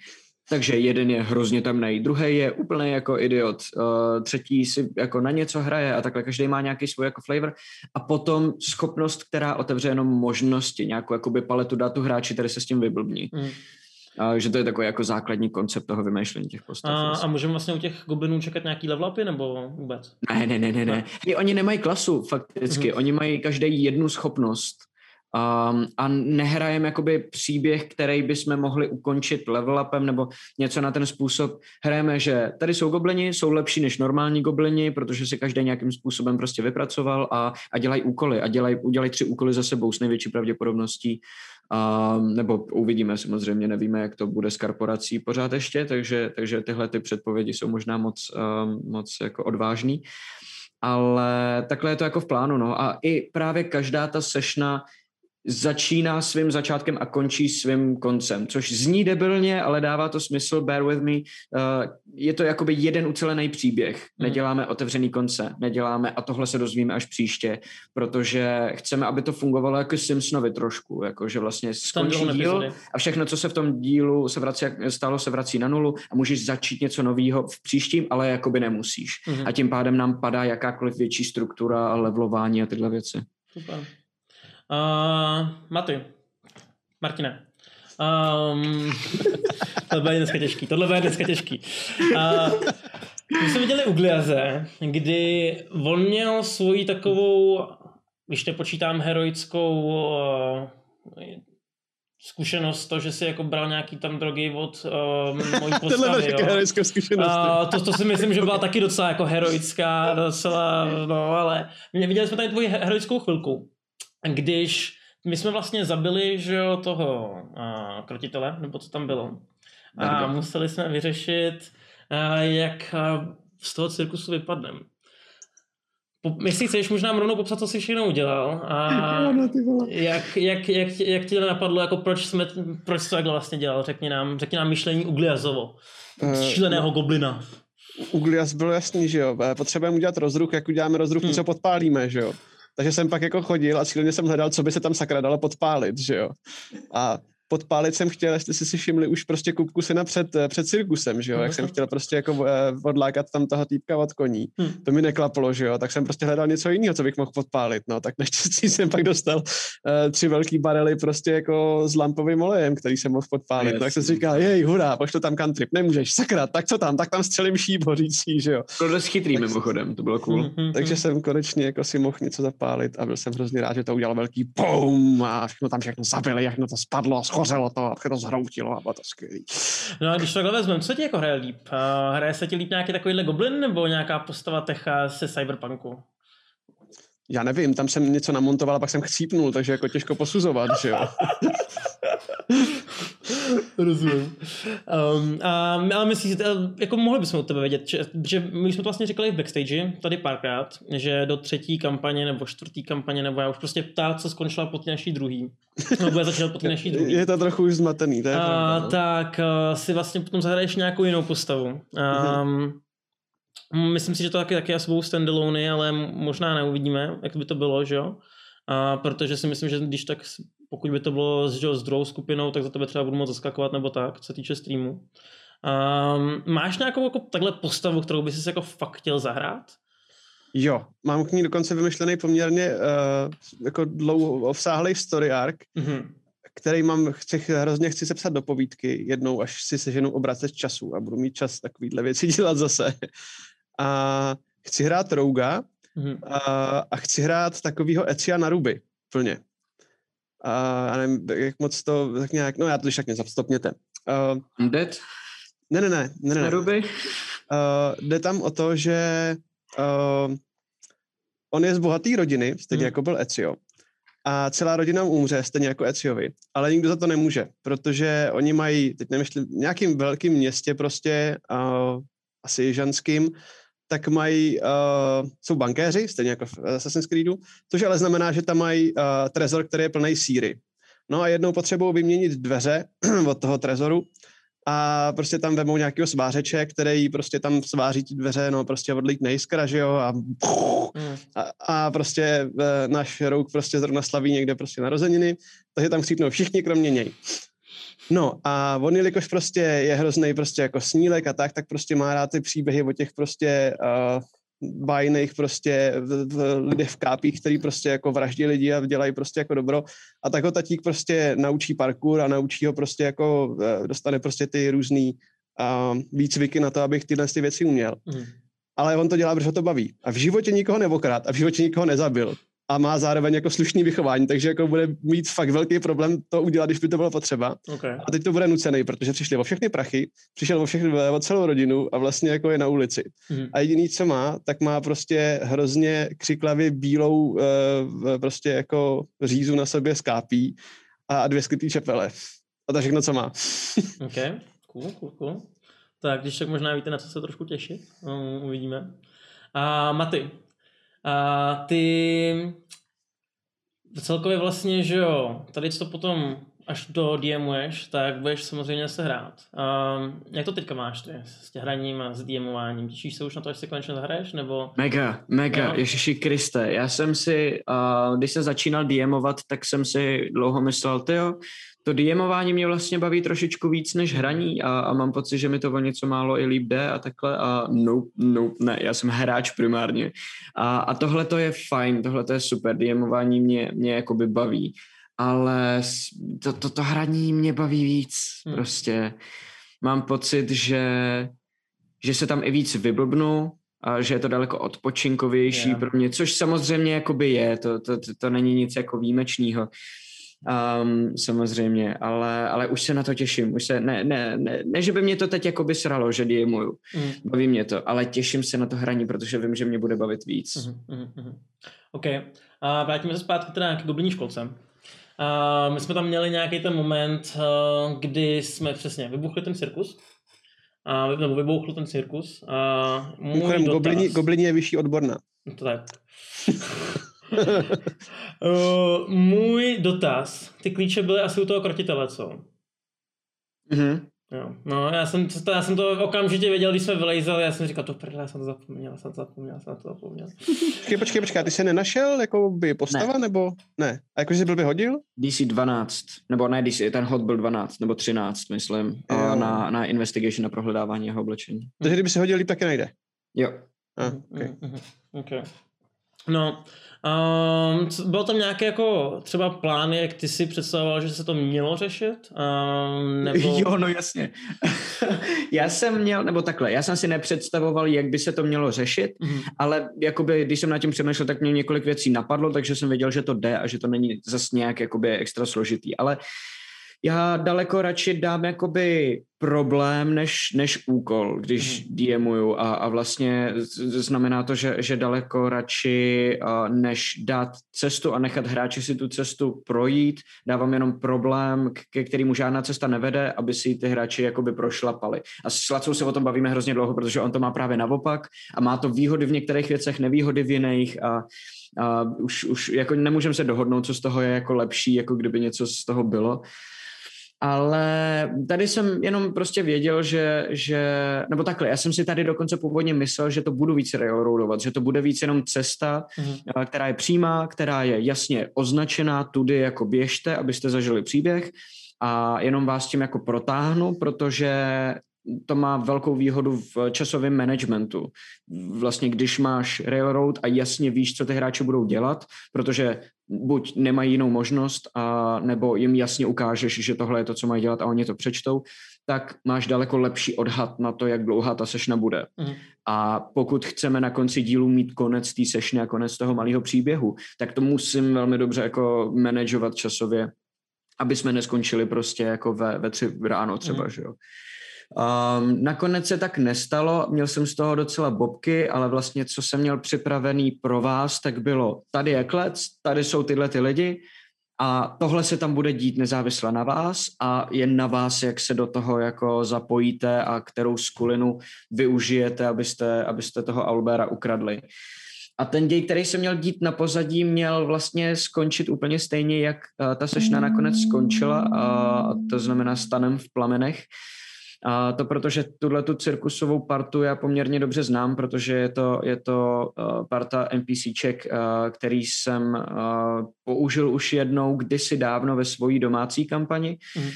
Speaker 3: takže jeden je hrozně temný, druhý je úplně jako idiot, uh, třetí si jako na něco hraje a takhle každý má nějaký svůj jako flavor a potom schopnost, která otevře jenom možnosti, nějakou jakoby paletu dát tu hráči, který se s tím vyblbní. Mm. Uh, že to je takový jako základní koncept toho vymýšlení těch postav.
Speaker 2: A, a můžeme vlastně u těch goblinů čekat nějaký level upy nebo vůbec?
Speaker 3: Ne, ne, ne, ne. ne. Oni nemají klasu fakticky, mm-hmm. oni mají každý jednu schopnost Um, a nehrajeme jakoby příběh, který bychom mohli ukončit level upem nebo něco na ten způsob. Hrajeme, že tady jsou goblini, jsou lepší než normální goblini, protože si každý nějakým způsobem prostě vypracoval a, a dělají úkoly a dělají, udělají tři úkoly za sebou s největší pravděpodobností. Um, nebo uvidíme samozřejmě, nevíme, jak to bude s korporací pořád ještě, takže, takže tyhle ty předpovědi jsou možná moc, um, moc jako odvážný. Ale takhle je to jako v plánu, no. A i právě každá ta sešna začíná svým začátkem a končí svým koncem, což zní debilně, ale dává to smysl, bear with me. Uh, je to jakoby jeden ucelený příběh.
Speaker 2: Mhm.
Speaker 3: Neděláme otevřený konce, neděláme a tohle se dozvíme až příště, protože chceme, aby to fungovalo jako Simpsonovi trošku, jako že vlastně skončí díl a všechno, co se v tom dílu se vrací, jak stálo, se vrací na nulu a můžeš začít něco nového v příštím, ale jakoby nemusíš.
Speaker 2: Mhm.
Speaker 3: A tím pádem nám padá jakákoliv větší struktura a levelování a tyhle věci.
Speaker 2: Super. Uh, Maty. Martine. Um, tohle bude dneska těžký. Tohle bude dneska těžký. Uh, my jsme viděli u Gliaze, kdy on měl svoji takovou, když nepočítám heroickou uh, zkušenost, to, že si jako bral nějaký tam drogy od uh, mojí postavy. jo.
Speaker 5: zkušenosti.
Speaker 2: A to, to si myslím, že byla taky docela jako heroická, docela, no ale viděli jsme tady tvoji he- heroickou chvilku, když my jsme vlastně zabili, že jo, toho a, krotitele, nebo co tam bylo. A museli jsme vyřešit, a, jak a, z toho cirkusu vypadneme. Po, jestli chceš, možná rovnou popsat, co jsi všechno udělal a
Speaker 3: Ano, ty vole.
Speaker 2: jak, jak, jak, jak ti to napadlo, jako proč, jsme, proč to takhle vlastně dělal, řekni nám, řekni nám myšlení Ugliazovo,
Speaker 5: Eh,
Speaker 2: šíleného goblina.
Speaker 5: u Glias bylo jasný, že jo, eh, potřebujeme udělat rozruch, jak uděláme rozruch,
Speaker 2: Hmm.
Speaker 5: něco podpálíme, že jo. Takže jsem pak jako chodil a cíleně jsem hledal, co by se tam sakra dalo podpálit, že jo. A podpálit jsem chtěl, jestli jsi si všimli, už prostě kupku syna před, eh, před cirkusem, že jo, jak jsem chtěl prostě jako eh, odlákat tam toho týpka od koní.
Speaker 2: Hmm.
Speaker 5: To mi neklaplo, že jo, tak jsem prostě hledal něco jiného, co bych mohl podpálit, no, tak naštěstí jsem pak dostal uh, tři velký barely prostě jako s lampovým olejem, který jsem mohl podpálit.
Speaker 3: Yes.
Speaker 5: Tak jsem si říkal, jej, hurá, pošlu tam cantrip, nemůžeš, sakra, tak co tam, tak tam střelím šíp hořící, že jo.
Speaker 3: To dost chytrý mimochodem, to bylo cool.
Speaker 2: Mhm,
Speaker 5: Takže
Speaker 2: mhm.
Speaker 5: jsem konečně jako si mohl něco zapálit a byl jsem hrozně rád, že to udělal velký boom a všechno tam všechno zabili, všechno to spadlo, schořelo to a všechno zhroutilo a bylo to skvělý.
Speaker 2: No a když takhle vezmeme, co ti jako hraje líp? Hraje se ti líp nějaký takovýhle goblin nebo nějaká postava techa se cyberpunku?
Speaker 5: Já nevím, tam jsem něco namontoval a pak jsem chcípnul, takže jako těžko posuzovat, že jo.
Speaker 2: Rozumím. Um, a, ale myslíš, že- jako mohli bychom od tebe vědět, že, že my jsme to vlastně říkali v backstage tady párkrát, že do třetí kampaně nebo čtvrtý kampaně, nebo já už prostě ta, co skončila po té naší druhý, nebo bude začínat po té naší druhý.
Speaker 5: Je to trochu už zmatený, to je
Speaker 2: a,
Speaker 5: pravda, no.
Speaker 2: tak uh, si vlastně potom zahraješ nějakou jinou postavu. Um, Myslím si, že to taky, taky asi budou standalony, ale možná neuvidíme, jak by to bylo, že jo? A protože si myslím, že když tak, pokud by to bylo s, že s druhou skupinou, tak za tebe třeba budu moc zaskakovat nebo tak, co se týče streamu. Um, máš nějakou jako takhle postavu, kterou bys si jako fakt chtěl zahrát?
Speaker 5: Jo, mám k ní dokonce vymyšlený poměrně uh, jako dlouho obsáhlý story arc,
Speaker 2: Mhm.
Speaker 5: který mám, chci, hrozně chci sepsat do povídky jednou, až si seženu obracet času a budu mít čas takovýhle věci dělat zase. A chci hrát Rouga
Speaker 2: Mhm.
Speaker 5: a, a chci hrát takovýho Ecia na ruby, plně. A já nevím, jak moc to, tak nějak, no já to když tak stopněte. Uh,
Speaker 3: Dead?
Speaker 5: ne, ne, ne, ne, ne. Uh, jde tam o to, že uh, on je z bohaté rodiny, stejně
Speaker 2: Hmm.
Speaker 5: jako byl Ezio. A celá rodina umře, stejně jako Eziovi. Ale nikdo za to nemůže, protože oni mají, teď nevím, v nějakým velkým městě prostě, uh, asi jižanským, tak mají, uh, jsou bankéři, stejně jako v Assassin's Creedu, což ale znamená, že tam mají uh, trezor, který je plný síry. No a jednou potřebují vyměnit dveře od toho trezoru a prostě tam vemou nějakého svářeče, který prostě tam sváří ty dveře, no prostě odlít nejskra, že jo, a,
Speaker 2: Mhm.
Speaker 5: a, a prostě e, náš rouk prostě zrovna slaví někde prostě narozeniny, takže tam chcípnou všichni, kromě něj. No a on, jelikož prostě je hrozný prostě jako snílek a tak, tak prostě má rád ty příběhy o těch prostě uh, bájných prostě v, v, lidech v kápích, který prostě jako vraždí lidi a dělají prostě jako dobro. A tak ho tatík prostě naučí parkour a naučí ho prostě jako, eh, dostane prostě ty různý uh, výcviky na to, abych tyhle ty věci uměl.
Speaker 2: Mhm.
Speaker 5: Ale on to dělá, protože ho to baví. A v životě nikoho neokrát a v životě nikoho nezabil. A má zároveň jako slušný vychování, takže jako bude mít fakt velký problém to udělat, když by to bylo potřeba.
Speaker 2: Okay.
Speaker 5: A teď to bude nucený, protože přišli o všechny prachy, přišel o všechny, o celou rodinu a vlastně jako je na ulici.
Speaker 2: Mhm.
Speaker 5: A jediný, co má, tak má prostě hrozně křiklavě bílou uh, prostě jako řízu na sobě skápí a dvě skrytý čepele. A to všechno, co má.
Speaker 2: OK, cool, cool, cool. Tak, když tak možná víte, na co se trošku těšit. Um, uvidíme. A Maty, a ty celkově vlastně, že jo, tady to potom až do DMuješ, tak budeš samozřejmě se hrát. Um, jak to teďka máš ty s tě hraním a s DMováním? Těšíš se už na to, až se konečně zahraješ? Nebo...
Speaker 3: Mega, mega,
Speaker 2: Jo.
Speaker 3: Ježiši Kriste. Já jsem si, uh, když jsem začínal DMovat, tak jsem si dlouho myslel, tyjo, to DMování mě vlastně baví trošičku víc než hraní a, a mám pocit, že mi to o něco málo i líp jde a takhle a nope, nope, ne, já jsem hráč primárně. A, a tohle to je fajn, tohle to je super, DMování mě, mě jakoby baví, ale to, to, to hraní mě baví víc,
Speaker 2: Hmm.
Speaker 3: prostě. Mám pocit, že, že se tam i víc vyblbnu, a že je to daleko odpočinkovější
Speaker 2: Jo.
Speaker 3: pro mě, což samozřejmě jakoby je, to, to, to, to není nic jako výjimečného. Um, samozřejmě, ale, ale už se na to těším. Už se, ne, ne, ne, ne, že by mě to teď jakoby sralo, že DMuju.
Speaker 2: Mm.
Speaker 3: Baví mě to, ale těším se na to hraní, protože vím, že mě bude bavit víc.
Speaker 2: Mhm, mhm, mhm. OK. A vrátíme se zpátky teda k gobliní školce. A my jsme tam měli nějaký ten moment, eh, kdy jsme přesně vybuchli ten cirkus. A, nebo vybouchl ten cirkus. A můj dotaz,
Speaker 5: goblini, goblini je vyšší odborná.
Speaker 2: To tak. uh, můj dotaz. Ty klíče byly asi u toho krotitele, co?
Speaker 3: Mhm.
Speaker 2: Jo. No, já jsem, to, já jsem to okamžitě věděl, když jsme vylejzali, já jsem říkal, to prdele, já jsem to zapomněl, já jsem to zapomněl, já jsem to zapomněl.
Speaker 5: Počkej, počkej, počkej, ty jsi nenašel jako by postava, ne. nebo ne? A jakože jsi blbě hodil?
Speaker 3: DC 12, nebo ne DC, ten hod byl 12, nebo 13, myslím, a
Speaker 5: Jo.
Speaker 3: na, na investigation, na prohledávání jeho oblečení.
Speaker 5: Takže kdyby si hodil líp, taky najde.
Speaker 3: Jo.
Speaker 5: A,
Speaker 2: Mhm,
Speaker 5: okay.
Speaker 2: mhm, mhm. okay. No, um, co- byl tam nějaký jako třeba plán, jak ty si představoval, že se to mělo řešit? Um, nebo...
Speaker 3: Jo, no jasně. já jsem měl, nebo takhle, já jsem si nepředstavoval, jak by se to mělo řešit,
Speaker 2: Mhm.
Speaker 3: ale jakoby, když jsem nad tím přemýšlel, tak mě několik věcí napadlo, takže jsem věděl, že to jde a že to není zas nějak jakoby extra složitý, ale já daleko radši dám jakoby problém než, než úkol, když
Speaker 2: Mhm.
Speaker 3: DMuju a, a vlastně znamená to, že, že daleko radši než dát cestu a nechat hráči si tu cestu projít, dávám jenom problém, ke kterému žádná cesta nevede, aby si ty hráči jakoby prošlapali. A s Lacou se o tom bavíme hrozně dlouho, protože on to má právě naopak a má to výhody v některých věcech, nevýhody v jiných a, a už, už jako nemůžeme se dohodnout, co z toho je jako lepší, jako kdyby něco z toho bylo. Ale tady jsem jenom prostě věděl, že, že, nebo takhle, já jsem si tady dokonce původně myslel, že to budu víc railroadovat, že to bude víc jenom cesta,
Speaker 2: Mhm.
Speaker 3: a, která je přímá, která je jasně označená, tudy jako běžte, abyste zažili příběh a jenom vás tím jako protáhnu, protože to má velkou výhodu v časovém managementu. Vlastně když máš railroad a jasně víš, co ty hráči budou dělat, protože buď nemají jinou možnost, a, nebo jim jasně ukážeš, že tohle je to, co mají dělat a oni to přečtou, tak máš daleko lepší odhad na to, jak dlouhá ta sešna bude.
Speaker 2: Mhm.
Speaker 3: A pokud chceme na konci dílu mít konec té sešny a konec toho malého příběhu, tak to musím velmi dobře jako manažovat časově, aby jsme neskončili prostě jako ve, ve tři ráno třeba,
Speaker 2: Mhm.
Speaker 3: že jo. Um, nakonec se tak nestalo, měl jsem z toho docela bobky, ale vlastně co jsem měl připravený pro vás, tak bylo tady je klec, tady jsou tyhle ty lidi a tohle se tam bude dít nezávisle na vás a je na vás, jak se do toho jako zapojíte a kterou skulinu využijete, abyste, abyste toho Albera ukradli. A ten děj, který se měl dít na pozadí, měl vlastně skončit úplně stejně, jak uh, ta sešna nakonec skončila, a to znamená stanem v plamenech. A to protože tuhle tu cirkusovou partu já poměrně dobře znám, protože je to, je to uh, parta NPCček, uh, který jsem uh, použil už jednou kdysi dávno ve svojí domácí kampani.
Speaker 2: Mhm.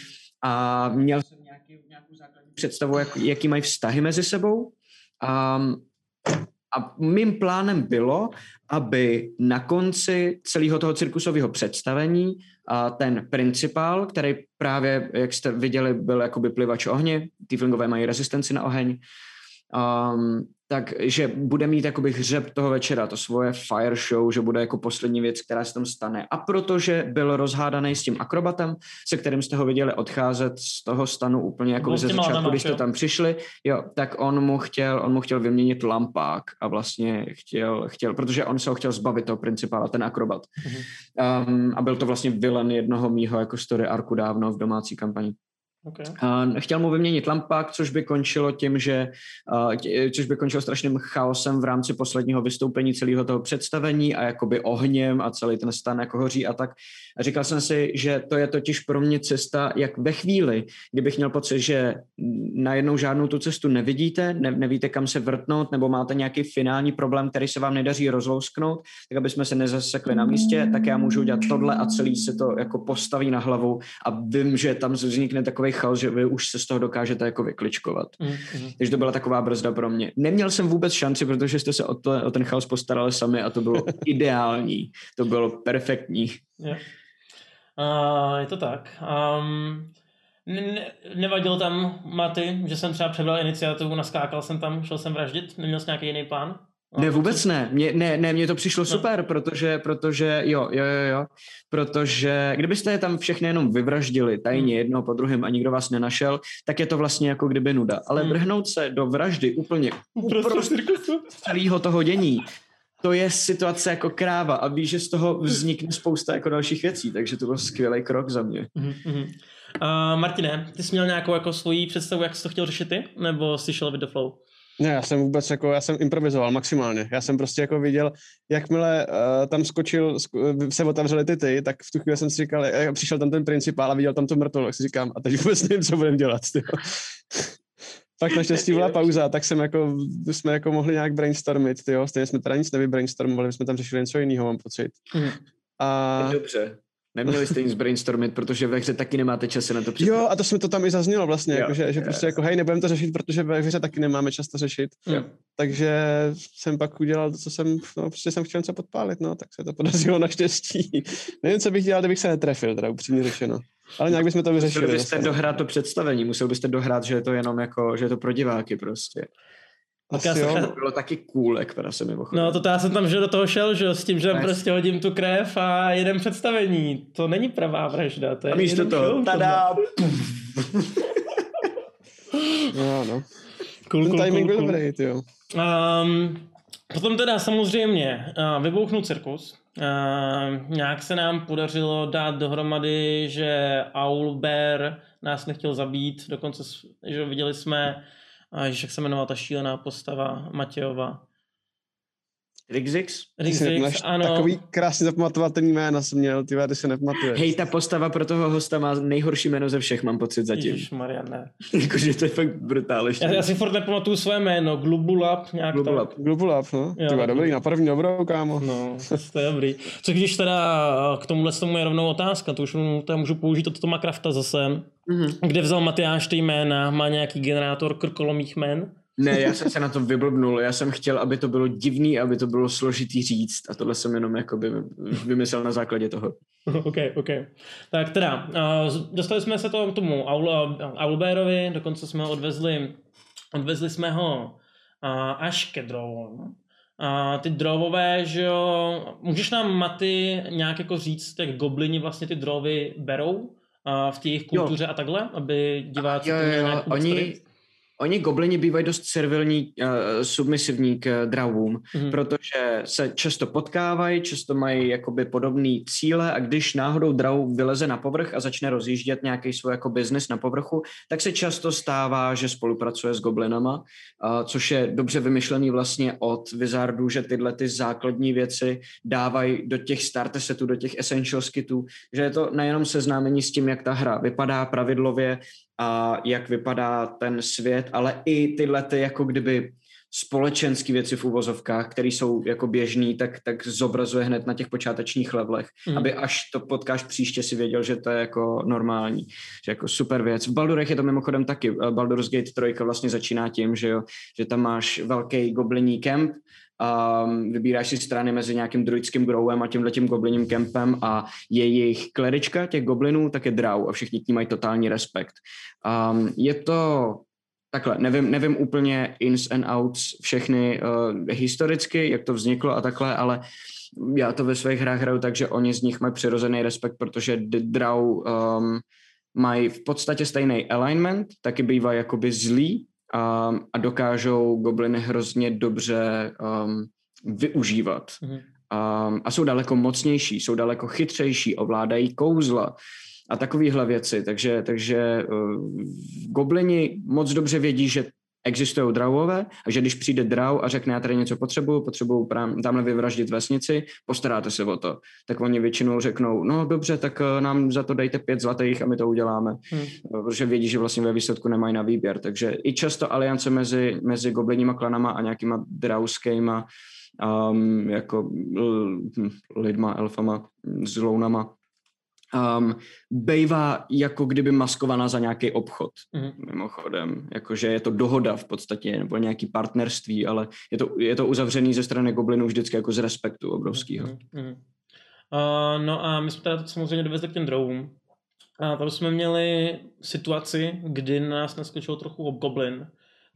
Speaker 3: A měl jsem nějaký, nějakou základní představu, jak, jaký mají vztahy mezi sebou. Um, a mým plánem bylo, aby na konci celého toho cirkusového představení a ten principál, který právě, jak jste viděli, byl jakoby plivač ohně, tieflingové mají rezistenci na oheň, um, takže bude mít jakoby hřeb toho večera, to svoje fire show, že bude jako poslední věc, která se tam stane. A protože byl rozhádaný s tím akrobatem, se kterým jste ho viděli odcházet z toho stanu úplně jako ze začátku, když jste tam přišli, jo, tak on mu chtěl, on mu chtěl vyměnit lampák a vlastně chtěl, chtěl, protože on se ho chtěl zbavit toho principála, ten akrobat.
Speaker 2: Mhm.
Speaker 3: Um, a byl to vlastně vilen jednoho mýho jako story arku dávno v domácí kampani.
Speaker 2: Okay.
Speaker 3: Chtěl mu vyměnit lampák, což by končilo tím, že což by končilo strašným chaosem v rámci posledního vystoupení celého toho představení a jakoby ohněm a celý ten stan jako hoří a tak. A říkal jsem si, že to je totiž pro mě cesta, jak ve chvíli, kdybych měl pocit, že najednou žádnou tu cestu nevidíte, ne, nevíte kam se vrtnout, nebo máte nějaký finální problém, který se vám nedaří rozlousknout, tak aby jsme se nezasekli na místě, tak já můžu udělat tohle a celý se to jako postaví na hlavu a vím, že tam vznikne takový chaos, že vy už se z toho dokážete jako vykličkovat. Mm-hmm. Takže to byla taková brzda pro mě. Neměl jsem vůbec šanci, protože jste se o, to, o ten chaos postarali sami a to bylo ideální. To bylo perfektní.
Speaker 2: Yeah. Uh, je to tak. Um, ne, nevadilo tam Maty, že jsem třeba přebral iniciativu, naskákal jsem tam, šel jsem vraždit? Neměl jsi nějaký jiný plán?
Speaker 3: Ne, vůbec ne. Mně, ne, ne, mně to přišlo no. super, protože, protože, jo, jo, jo, jo, protože kdybyste je tam všechny jenom vyvraždili tajně hmm. jedno po druhém a nikdo vás nenašel, tak je to vlastně jako kdyby nuda. Ale hmm. vrhnout se do vraždy úplně uprostřed celého toho dění, to je situace jako kráva a víš, že z toho vznikne spousta jako dalších věcí, takže to byl skvělý krok za mě.
Speaker 2: Mm-hmm. Uh, Martine, ty jsi měl nějakou jako svoji představu, jak jsi to chtěl řešit ty, nebo jsi šel the flow?
Speaker 5: Ne, já jsem vůbec jako, já jsem improvizoval maximálně. Já jsem prostě jako viděl, jakmile uh, tam skočil, se otevřely ty ty, tak v tu chvíli jsem si říkal, jak přišel tam ten principál a viděl tam to mrtvol, tak si říkám, a teď vůbec nevím, co budeme dělat. Pak naštěstí byla pauza, tak jsem jako, jsme jako mohli nějak brainstormit, tyjo. stejně jsme teda nic nevybrainstormovali, jsme tam řešili něco jiného, mám pocit. Mm.
Speaker 3: A... Dobře. Neměli jste nic brainstormit, protože ve hře taky nemáte čas na to připravit.
Speaker 5: Jo, a to jsme to tam i zaznělo vlastně, jo, jako, že, že prostě jako hej, nebudeme to řešit, protože ve hře taky nemáme čas to řešit. Jo. Takže jsem pak udělal to, co jsem, no prostě jsem chtěl něco podpálit, no, tak se to podařilo naštěstí. Nevím, co bych dělal, kdybych se netrefil, teda upřímně řečeno. Ale nějak bychom to vyřešili.
Speaker 3: Musel byste dohrát to představení, musel byste dohrát, že je to jenom jako, že je to pro diváky prostě.
Speaker 5: Asi Asi jo.
Speaker 3: To bylo taky cool, jak se mimochodem.
Speaker 2: No to já jsem tam že do toho šel, že s tím, že nice. prostě hodím tu krev a jedem představení. To není pravá vražda, to je
Speaker 3: A místo toho, tada!
Speaker 5: no, no.
Speaker 2: Cool,
Speaker 5: Ten
Speaker 2: cool,
Speaker 5: timing
Speaker 2: cool,
Speaker 5: byl
Speaker 2: cool.
Speaker 5: dobrý, jo.
Speaker 2: Um, potom teda samozřejmě uh, vybuchnul cirkus. Uh, nějak se nám podařilo dát dohromady, že Bear nás nechtěl zabít, dokonce že viděli jsme a jak se jmenovala ta šílená postava Matějova.
Speaker 3: Rigzix?
Speaker 2: Rigzix, ano.
Speaker 5: Takový krásně zapamatovatelný jména jsem měl, ty ty se nepamatuješ.
Speaker 3: Hej, ta postava pro toho hosta má nejhorší jméno ze všech, mám pocit zatím.
Speaker 2: Ježiš, ne.
Speaker 3: Jakože to je fakt brutálně.
Speaker 2: Já, já, si fort nepamatuju své jméno, Glubulap, nějak
Speaker 3: Glubulap.
Speaker 2: tak.
Speaker 5: Glubulap, no. Jo, Tyba, dobrý, na první dobrou, kámo.
Speaker 2: No, to je dobrý. Co když teda k tomuhle tomu je rovnou otázka, to už to můžu použít od Toma Krafta zase. Mm-hmm. Kde vzal Matyáš ty jména? Má nějaký generátor krkolomých jmen?
Speaker 3: Ne, já jsem se na to vyblbnul. Já jsem chtěl, aby to bylo divný, aby to bylo složitý říct. A tohle jsem jenom jakoby vymyslel na základě toho.
Speaker 2: OK, OK. Tak teda, uh, dostali jsme se to k tomu Aulbérovi, dokonce jsme ho odvezli, odvezli jsme ho uh, až ke drovům. A ty drovové, že jo, můžeš nám Maty nějak jako říct, jak goblini vlastně ty drovy berou v té jejich kultuře jo. a takhle, aby diváci
Speaker 3: jo, jo, jo. nějak Oni, Oni goblini bývají dost servilní, uh, submisivní k uh, dravům, mm-hmm. protože se často potkávají, často mají jakoby podobný cíle a když náhodou drav vyleze na povrch a začne rozjíždět nějaký svůj jako biznis na povrchu, tak se často stává, že spolupracuje s goblinama, uh, což je dobře vymyšlený vlastně od Wizardů, že tyhle ty základní věci dávají do těch starter setů, do těch essential kitů, že je to nejenom seznámení s tím, jak ta hra vypadá pravidlově, a jak vypadá ten svět, ale i tyhle ty jako kdyby společenské věci v uvozovkách, které jsou jako běžný, tak, tak zobrazuje hned na těch počátečních levelech, mm. aby až to potkáš příště si věděl, že to je jako normální, že jako super věc. V Baldurech je to mimochodem taky. Baldur's Gate 3 vlastně začíná tím, že jo, že tam máš velký gobliní kemp, um, vybíráš si strany mezi nějakým druidským growem a tímhletím goblinním kempem a jejich klerička těch goblinů tak je draw a všichni k ní mají totální respekt. Um, je to takhle, nevím, nevím úplně ins and outs všechny uh, historicky, jak to vzniklo a takhle, ale já to ve svých hrách hraju tak, že oni z nich mají přirozený respekt, protože draw um, mají v podstatě stejný alignment, taky bývá jakoby zlý, um, a dokážou gobliny hrozně dobře um, využívat. Mm-hmm. Um, a jsou daleko mocnější, jsou daleko chytřejší, ovládají kouzla. A takovéhle věci. Takže, takže uh, goblini moc dobře vědí, že existují dravové a že když přijde drav a řekne, já tady něco potřebuju, potřebuju prám, tamhle vyvraždit vesnici, postaráte se o to. Tak oni většinou řeknou, no dobře, tak uh, nám za to dejte pět zlatých a my to uděláme. Hmm. Protože vědí, že vlastně ve výsledku nemají na výběr. Takže i často aliance mezi, mezi goblinníma klanama a nějakýma dravskýma um, jako hm, lidma, elfama, zlounama, um, bejvá jako kdyby maskovaná za nějaký obchod, mm-hmm. mimochodem. Jakože je to dohoda v podstatě, nebo nějaký partnerství, ale je to, je to uzavřený ze strany goblinů vždycky jako z respektu obrovského. Mm-hmm.
Speaker 2: Uh, no a my jsme teda samozřejmě dovezli k těm drovům. A tam jsme měli situaci, kdy nás naskočil trochu obgoblin.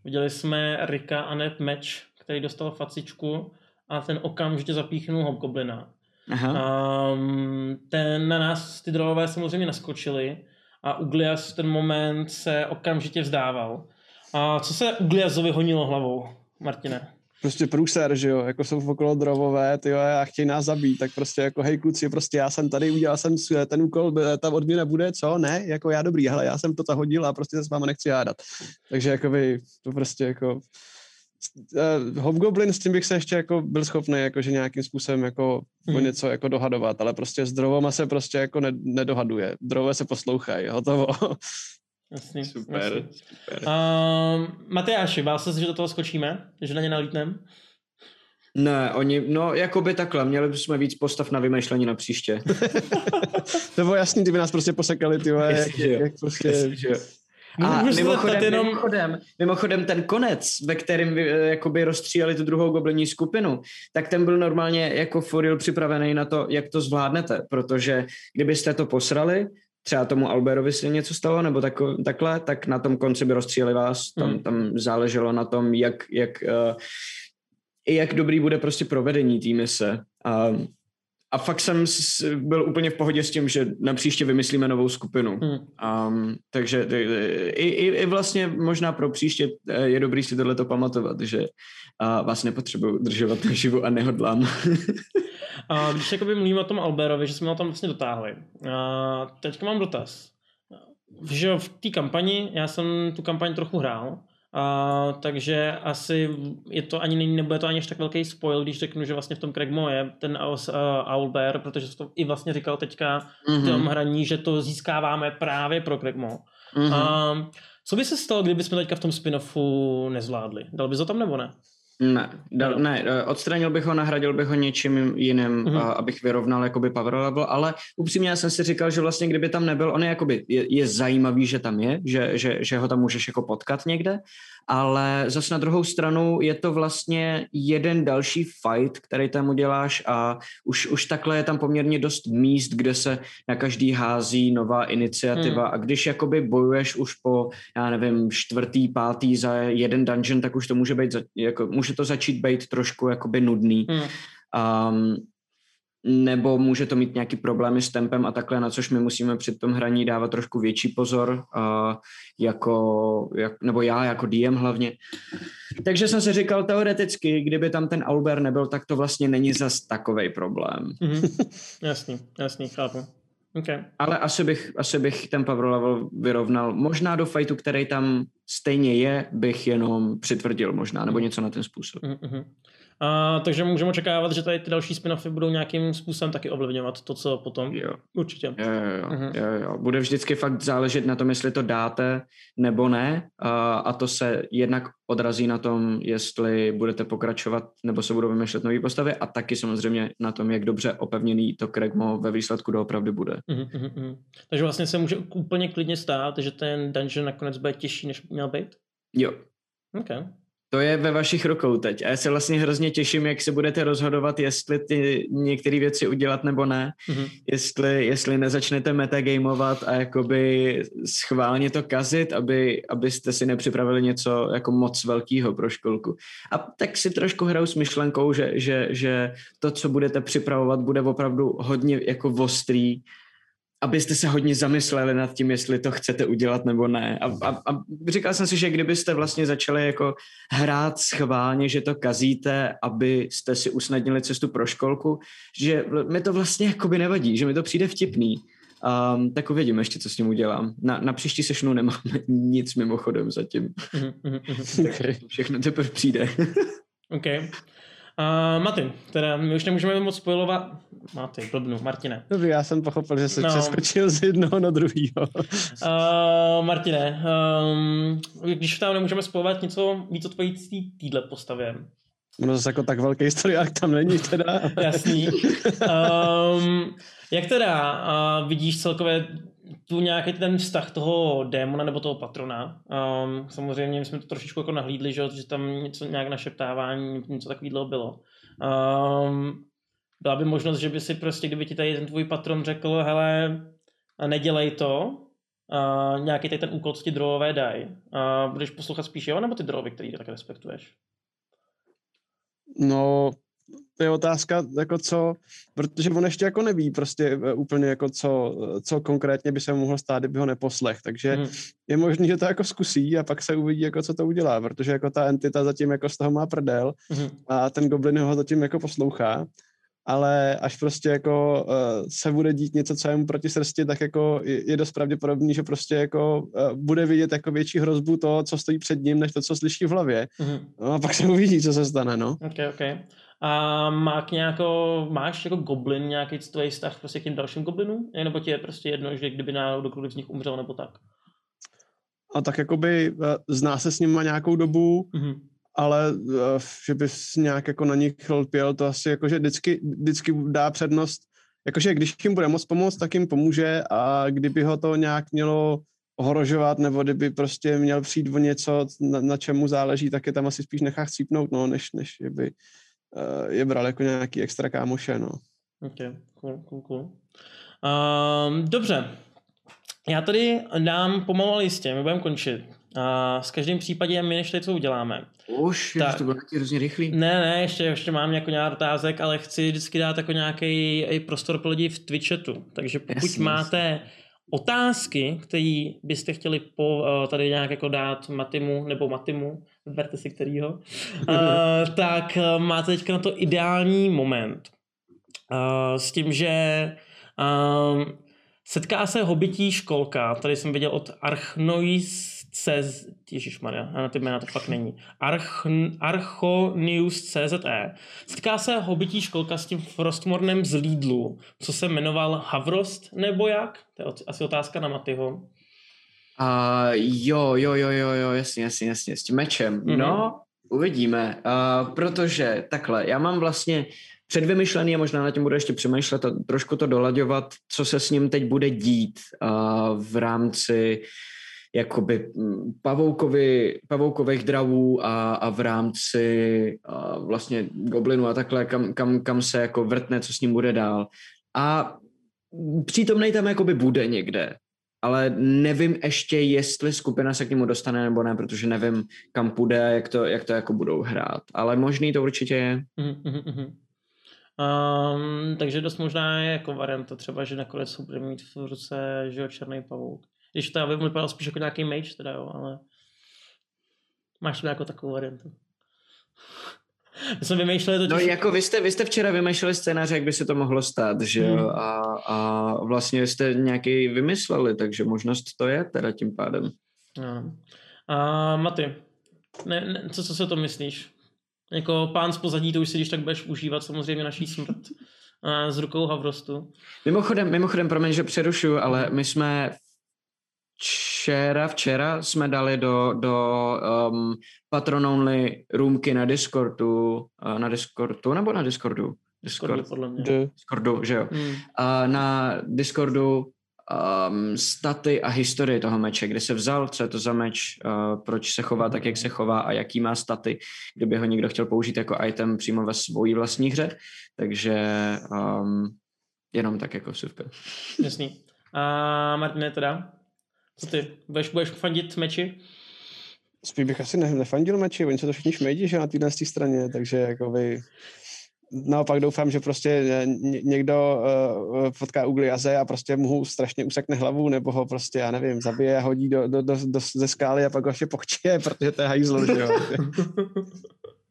Speaker 2: Viděli jsme Rika a Ned Meč, který dostal facičku a ten okamžitě zapíchnul hobgoblina. Aha. Um, ten na nás ty drolové samozřejmě naskočili a Uglias v ten moment se okamžitě vzdával. A co se Ugliasovi honilo hlavou, Martine?
Speaker 5: Prostě průser, že jo, jako jsou okolo drovové, ty a chtějí nás zabít, tak prostě jako hej kluci, prostě já jsem tady, udělal jsem ten úkol, ta odměna bude, co, ne, jako já dobrý, hele, já jsem to zahodil a prostě se s váma nechci hádat. Takže jakoby to prostě jako uh, Hobgoblin, s tím bych se ještě jako byl schopný jakože nějakým způsobem jako hmm. o něco jako dohadovat, ale prostě s drovama se prostě jako ne, nedohaduje. Drové se poslouchají, hotovo.
Speaker 2: Jasný, super. Jasný. super. Uh, Matyáši, bál se, že do toho skočíme? Že na ně nalítneme?
Speaker 3: Ne, oni, no jako by takhle, měli bychom víc postav na vymýšlení na příště.
Speaker 5: to bylo jasný, ty by nás prostě posekali, ty jak, jak prostě... Jasně,
Speaker 3: a mimochodem, jenom... mimochodem, mimochodem ten konec, ve kterém eh, jakoby rozstříjeli tu druhou goblení skupinu, tak ten byl normálně jako foril připravený na to, jak to zvládnete, protože kdybyste to posrali, třeba tomu Alberovi se něco stalo, nebo tak, takhle, tak na tom konci by rozstříjeli vás, tam, hmm. tam záleželo na tom, jak, jak, uh, jak dobrý bude prostě provedení té mise. Uh, a fakt jsem byl úplně v pohodě s tím, že na příště vymyslíme novou skupinu. Hmm. Um, takže i, i, i vlastně možná pro příště eh, je dobrý si tohleto pamatovat, že uh, vás nepotřebuji držovat naživu a nehodlám.
Speaker 2: a když jakoby mluvím o tom Alberovi, že jsme ho tam vlastně dotáhli. A teďka mám dotaz. Že v té kampani, já jsem tu kampaň trochu hrál, a, takže asi je to ani není, nebude to ani tak velký spoil, když řeknu, že vlastně v tom Craigmo je ten uh, Owlbear, protože to i vlastně říkal teďka mm-hmm. v tom hraní, že to získáváme právě pro Craigmo. Mm-hmm. A, co by se stalo, kdybychom teďka v tom spin-offu nezvládli? Dal bys to tam nebo ne?
Speaker 3: Ne, da, ne, eh, odstranil bych ho, nahradil bych ho něčím jiným, mm-hmm. a, abych vyrovnal jakoby power level, ale upřímně já jsem si říkal, že vlastně kdyby tam nebyl, on je jakoby, je, je zajímavý, že tam je, že, že, že ho tam můžeš jako potkat někde, ale zase na druhou stranu je to vlastně jeden další fight, který tam uděláš a už, už takhle je tam poměrně dost míst, kde se na každý hází nová iniciativa hmm. a když jakoby bojuješ už po, já nevím, čtvrtý, pátý za jeden dungeon, tak už to může být, jako, může to začít být trošku jakoby nudný. Hmm. Um, nebo může to mít nějaký problémy s tempem a takhle, na což my musíme při tom hraní dávat trošku větší pozor, uh, jako, jak, nebo já jako DM hlavně. Takže jsem si říkal, teoreticky, kdyby tam ten Auber nebyl, tak to vlastně není zas takový problém.
Speaker 2: Mm-hmm. Jasný, jasný, chápu. Okay.
Speaker 3: Ale asi bych, asi bych ten power level vyrovnal. Možná do fightu, který tam stejně je, bych jenom přitvrdil možná, nebo něco na ten způsob. Mm-hmm.
Speaker 2: A, takže můžeme očekávat, že tady ty další spin-offy budou nějakým způsobem taky ovlivňovat to, co potom.
Speaker 3: Jo.
Speaker 2: Určitě.
Speaker 3: Jo, jo, jo. Uh-huh. jo, jo. Bude vždycky fakt záležet na tom, jestli to dáte nebo ne. A, a to se jednak odrazí na tom, jestli budete pokračovat nebo se budou vymýšlet nové postavy a taky samozřejmě na tom, jak dobře opevněný to Kregmo ve výsledku doopravdy bude. Uh-huh.
Speaker 2: Takže vlastně se může úplně klidně stát, že ten dungeon nakonec bude těžší, než měl být?
Speaker 3: Jo.
Speaker 2: Okay.
Speaker 3: To je ve vašich rukou teď. A já se vlastně hrozně těším, jak se budete rozhodovat, jestli ty některé věci udělat nebo ne. Mm-hmm. Jestli, jestli nezačnete metagamovat a jakoby schválně to kazit, aby, abyste si nepřipravili něco jako moc velkého pro školku. A tak si trošku hraju s myšlenkou, že, že, že to, co budete připravovat, bude opravdu hodně jako ostrý abyste se hodně zamysleli nad tím, jestli to chcete udělat nebo ne. A, a, a říkal jsem si, že kdybyste vlastně začali jako hrát schválně, že to kazíte, abyste si usnadnili cestu pro školku, že mi to vlastně jakoby nevadí, že mi to přijde vtipný. Um, tak uvidíme ještě, co s ním udělám. Na, na příští sešnu nemám nic mimochodem zatím.
Speaker 2: Mhm, mhm, mhm.
Speaker 5: Okay.
Speaker 3: Všechno teprve přijde.
Speaker 2: OK. Uh, Martin, teda my už nemůžeme moc spojovat. Martin, blbnu, Martine.
Speaker 5: Dobrý, já jsem pochopil, že se
Speaker 2: No.
Speaker 5: přeskočil z jednoho na druhýho.
Speaker 2: Uh, Martine, um, když tam nemůžeme spojovat něco víc o tvojí tý- týdle postavě.
Speaker 5: No zase jako tak velký historiák tam není teda.
Speaker 2: Jasný. Um, jak teda uh, vidíš celkově tu nějaký ten vztah toho démona nebo toho patrona? Um, samozřejmě my jsme to trošičku jako nahlídli, že, že tam něco nějak našeptávání, něco takového bylo. Um, byla by možnost, že by si prostě, kdyby ti tady ten tvůj patron řekl, hele, nedělej to, uh, nějaký tady ten úkol, co ti drogové dají. Uh, budeš poslouchat spíš jeho, nebo ty drogy, který tak respektuješ?
Speaker 5: No, to je otázka, jako co, protože on ještě jako neví prostě eh, úplně jako co, eh, co konkrétně by se mohlo stát, kdyby ho neposlech, takže
Speaker 2: Hmm.
Speaker 5: je možný, že to jako zkusí a pak se uvidí, jako co to udělá, protože jako ta entita zatím jako z toho má prdel
Speaker 2: Mhm.
Speaker 5: a ten goblin ho zatím jako poslouchá, ale až prostě jako uh, se bude dít něco, co je mu proti srsti, tak jako je, je dost pravděpodobný, že prostě jako uh, bude vidět jako větší hrozbu to, co stojí před ním, než to, co slyší v hlavě.
Speaker 2: Mhm.
Speaker 5: No a pak se uvidí, co se stane, no.
Speaker 2: Ok, ok. A má nějako, máš jako goblin nějaký tvůj vztah prostě k těm dalším goblinům? Nebo ti je prostě jedno, že kdyby náhodou kdokoliv z nich umřel nebo tak?
Speaker 5: A tak jakoby uh, zná se s nima nějakou dobu,
Speaker 2: Mhm.
Speaker 5: ale uh, že bys nějak jako na nich lpěl, to asi jako, že vždycky, vždycky dá přednost, jakože když jim bude moc pomoct, tak jim pomůže a kdyby ho to nějak mělo ohrožovat, nebo kdyby prostě měl přijít o něco, na, na čemu záleží, tak je tam asi spíš nechá chcípnout, no, než, než by je bral jako nějaký extra kámoše, no.
Speaker 2: Ok, cool, cool, cool. Um, dobře. Já tady dám pomalu ale jistě, my budeme končit. A s každým případě my než tady co uděláme.
Speaker 3: Už,
Speaker 2: Tak.
Speaker 3: to bylo taky hrozně rychlý.
Speaker 2: Ne, ne, ještě, ještě mám jako nějaký otázek, ale chci vždycky dát jako nějaký prostor pro lidi v Twitchetu. Takže pokud
Speaker 3: Jasně,
Speaker 2: máte otázky, které byste chtěli po, eh, tady nějak jako dát Matimu nebo Matimu, vyberte si kterýho, eh, tak eh, máte teďka na to ideální moment. Eh, s tím, že ehm, setká se hobití školka, tady jsem viděl od Archnois CZ, ježišmarja, a na ty jména to fakt není. Arch, Archonius CZE. Setká se hobití školka s tím Frostmornem z Lidlu, co se jmenoval Havrost nebo jak? To je asi otázka na Matyho.
Speaker 3: A jo, jo, jo, jo, jo, jasně, jasně, jasně, s tím mečem.
Speaker 2: Mhm.
Speaker 3: Mm-hmm. No, uvidíme, uh, protože takhle, já mám vlastně předvymyšlený a možná na tím budu ještě přemýšlet a trošku to dolaďovat, co se s ním teď bude dít uh, v rámci jakoby pavoukovi, pavoukových dravů a, a v rámci a vlastně goblinu a takhle, kam, kam, kam se jako vrtne, co s ním bude dál. A přítomnej tam jakoby bude někde, ale nevím ještě, jestli skupina se k němu dostane nebo ne, protože nevím, kam půjde, jak to, jak to jako budou hrát. Ale možný to určitě je.
Speaker 2: Um, takže dost možná je jako varianta třeba, že nakonec ho bude mít v ruce že jo, černý pavouk. Když to by vypadal spíš jako nějaký mage teda jo, ale máš to jako takovou variantu. My jsme vymýšleli
Speaker 3: No
Speaker 2: totiž...
Speaker 3: jako vy jste, vy jste včera vymýšleli scénáře, jak by se to mohlo stát, že jo,
Speaker 2: Hmm.
Speaker 3: a, a vlastně jste nějaký vymysleli, takže možnost to je teda tím pádem.
Speaker 2: No. A Maty, ne, ne, co, co si o tom myslíš? Jako pán z pozadí, to už si když tak budeš užívat samozřejmě naší smrt s rukou Havrostu.
Speaker 3: Mimochodem, mimochodem, promiň, že přerušuju, ale my jsme včera, včera jsme dali do, do um, patron only roomky na Discordu, uh, na Discordu, nebo na Discordu?
Speaker 2: Discordu,
Speaker 3: Discord,
Speaker 2: podle mě.
Speaker 3: Discordu, že jo.
Speaker 2: Hmm.
Speaker 3: A na Discordu um, staty a historii toho meče, kde se vzal, co je to za meč, uh, proč se chová tak, jak se chová a jaký má staty, kdyby ho někdo chtěl použít jako item přímo ve svojí vlastní hře. Takže um, jenom tak jako vsuvka.
Speaker 2: Jasný. A Martine teda, co ty? Budeš, budeš fandit meči?
Speaker 5: Spíš bych asi ne, nefandil meči, oni se to všichni šmejdí, že na téhle straně, takže jako vy... Naopak doufám, že prostě ně- někdo uh, potká Ugliaze a prostě mu strašně usekne hlavu, nebo ho prostě, já nevím, zabije a hodí do, do, do, do, ze skály a pak ho ještě pochčije, protože to je hajzl, že jo.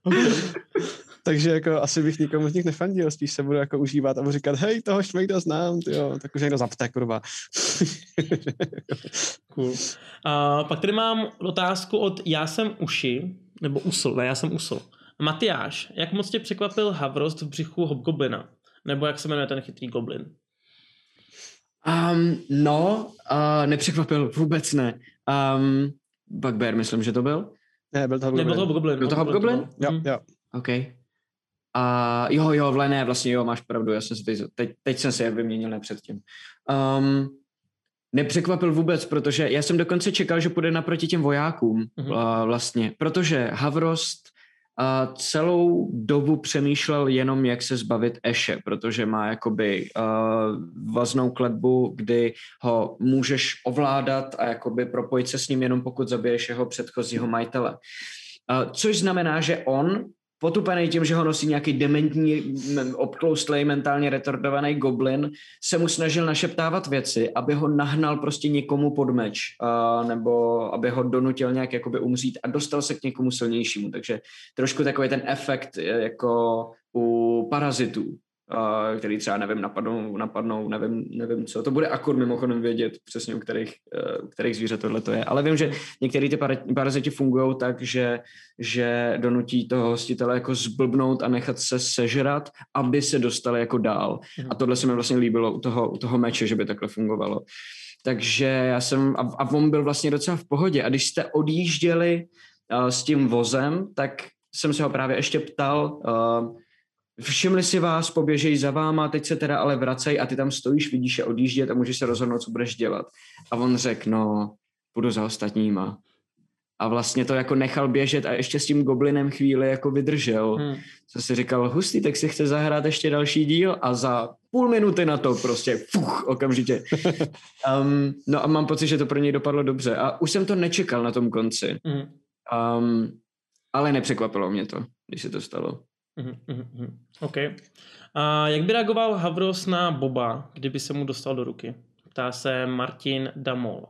Speaker 5: Takže jako asi bych nikomu z nich nefandil, spíš se budu jako užívat a budu říkat, hej, toho šmejda znám, jo, tak už někdo zapte, kurva.
Speaker 2: Cool. A pak tady mám otázku od Já jsem uši, nebo usl, ne, já jsem usl. Matyáš, jak moc tě překvapil Havrost v břichu Hobgoblina? Nebo jak se jmenuje ten chytrý goblin?
Speaker 3: Um, no, uh, nepřekvapil, vůbec ne. Um, Bugbear, myslím, že to byl.
Speaker 5: ne, byl to
Speaker 2: Nebo to
Speaker 5: Hobgoblin.
Speaker 2: Hobgoblin.
Speaker 3: Byl to Hobgoblin?
Speaker 5: Jo,
Speaker 2: Hm.
Speaker 5: jo.
Speaker 3: OK. A jo, jo, vle, ne, vlastně jo, máš pravdu, já jsem si teď, teď, teď jsem si je vyměnil ne předtím. Um, nepřekvapil vůbec, protože já jsem dokonce čekal, že půjde naproti těm vojákům
Speaker 2: Mhm.
Speaker 3: uh, vlastně, protože Havrost uh, celou dobu přemýšlel jenom, jak se zbavit Eše, protože má jakoby uh, vaznou kletbu, kdy ho můžeš ovládat a jakoby propojit se s ním jenom pokud zabiješ jeho předchozího majitele. Uh, což znamená, že on potupený tím, že ho nosí nějaký dementní, obtloustlej, mentálně retardovaný goblin, se mu snažil našeptávat věci, aby ho nahnal prostě někomu pod meč, uh, nebo aby ho donutil nějak jakoby umřít a dostal se k někomu silnějšímu. Takže trošku takový ten efekt eh, jako u parazitů, uh, který třeba, nevím, napadnou, napadnou nevím, nevím co. To bude akor mimochodem vědět přesně, u kterých, uh, u kterých zvířat tohle to je. Ale vím, že některé ty para- paraziti fungují tak, že, že donutí toho hostitele jako zblbnout a nechat se sežrat, aby se dostali jako dál.
Speaker 2: Mhm.
Speaker 3: A tohle se mi vlastně líbilo u toho, u toho meče, že by takhle fungovalo. Takže já jsem, a, a on byl vlastně docela v pohodě. A když jste odjížděli uh, s tím vozem, tak jsem se ho právě ještě ptal, uh, všimli si vás, poběžejí za váma, teď se teda ale vracej a ty tam stojíš, vidíš je odjíždět a můžeš se rozhodnout, co budeš dělat. A on řekl, no, půjdu za ostatníma. A vlastně to jako nechal běžet a ještě s tím goblinem chvíli jako vydržel.
Speaker 2: Hm.
Speaker 3: Co si říkal, hustý, tak si chce zahrát ještě další díl a za půl minuty na to prostě fuch, okamžitě. Um, no a mám pocit, že to pro něj dopadlo dobře. A už jsem to nečekal na tom konci.
Speaker 2: Hm.
Speaker 3: Um, ale nepřekvapilo mě to, když se to stalo.
Speaker 2: Mhm, mhm, mhm. OK. A jak by reagoval Havros na Boba, kdyby se mu dostal do ruky? Ptá se Martin Damol.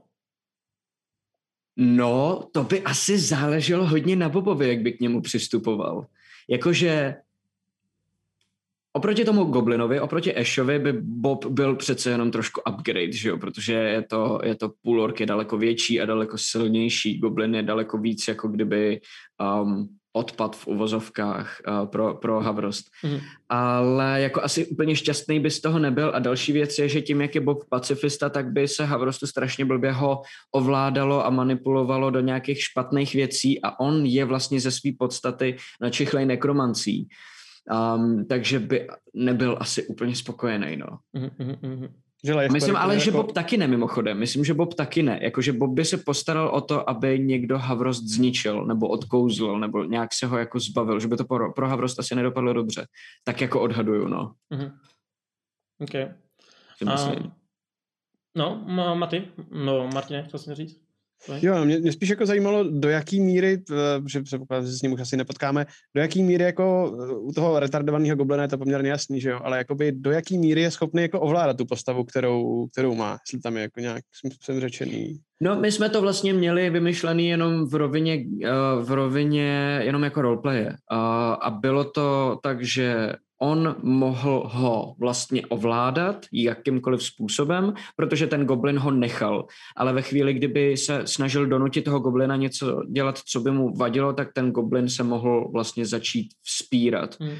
Speaker 3: No, to by asi záleželo hodně na Bobovi, jak by k němu přistupoval. Jakože oproti tomu Goblinovi, oproti Ashovi by Bob byl přece jenom trošku upgrade, že jo? protože je to, je to půl ork je daleko větší a daleko silnější. Goblin je daleko víc, jako kdyby um, odpad v uvozovkách uh, pro, pro Havrost.
Speaker 2: Mhm.
Speaker 3: Ale jako asi úplně šťastný by z toho nebyl a další věc je, že tím, jak je Bob pacifista, tak by se Havrostu strašně blbě ho ovládalo a manipulovalo do nějakých špatných věcí a on je vlastně ze své podstaty načichlej nekromancí. Um, takže by nebyl asi úplně spokojený, no.
Speaker 2: Mhm, mhm, mhm.
Speaker 5: Že
Speaker 3: Myslím ale,
Speaker 5: je
Speaker 3: že
Speaker 5: jako-
Speaker 3: Bob taky ne, mimochodem. Myslím, že Bob taky ne. Jakože Bob by se postaral o to, aby někdo Havrost zničil, nebo odkouzlil, nebo nějak se ho jako zbavil, že by to pro, pro Havrost asi nedopadlo dobře. Tak jako odhaduju, no.
Speaker 2: Mhm. OK. A, no, Ma- Maty? No, Martine, chtěl jsem říct?
Speaker 5: Jo, mě, mě spíš jako zajímalo, do jaký míry, eh, že předpokládám, že se s ním už asi nepotkáme, do jaký míry jako eh, u toho retardovaného goblina je to poměrně jasný, že jo, ale jakoby do jaký míry je schopný jako ovládat tu postavu, kterou, kterou má, jestli tam je jako nějak jsem řečený.
Speaker 3: No, my jsme to vlastně měli vymyšlený jenom v rovině, eh, v rovině jenom jako roleplaye. A- A bylo to tak, že on mohl ho vlastně ovládat jakýmkoliv způsobem, protože ten goblin ho nechal. Ale ve chvíli, kdyby se snažil donutit toho goblina něco dělat, co by mu vadilo, tak ten goblin se mohl vlastně začít vzpírat.
Speaker 2: Hm.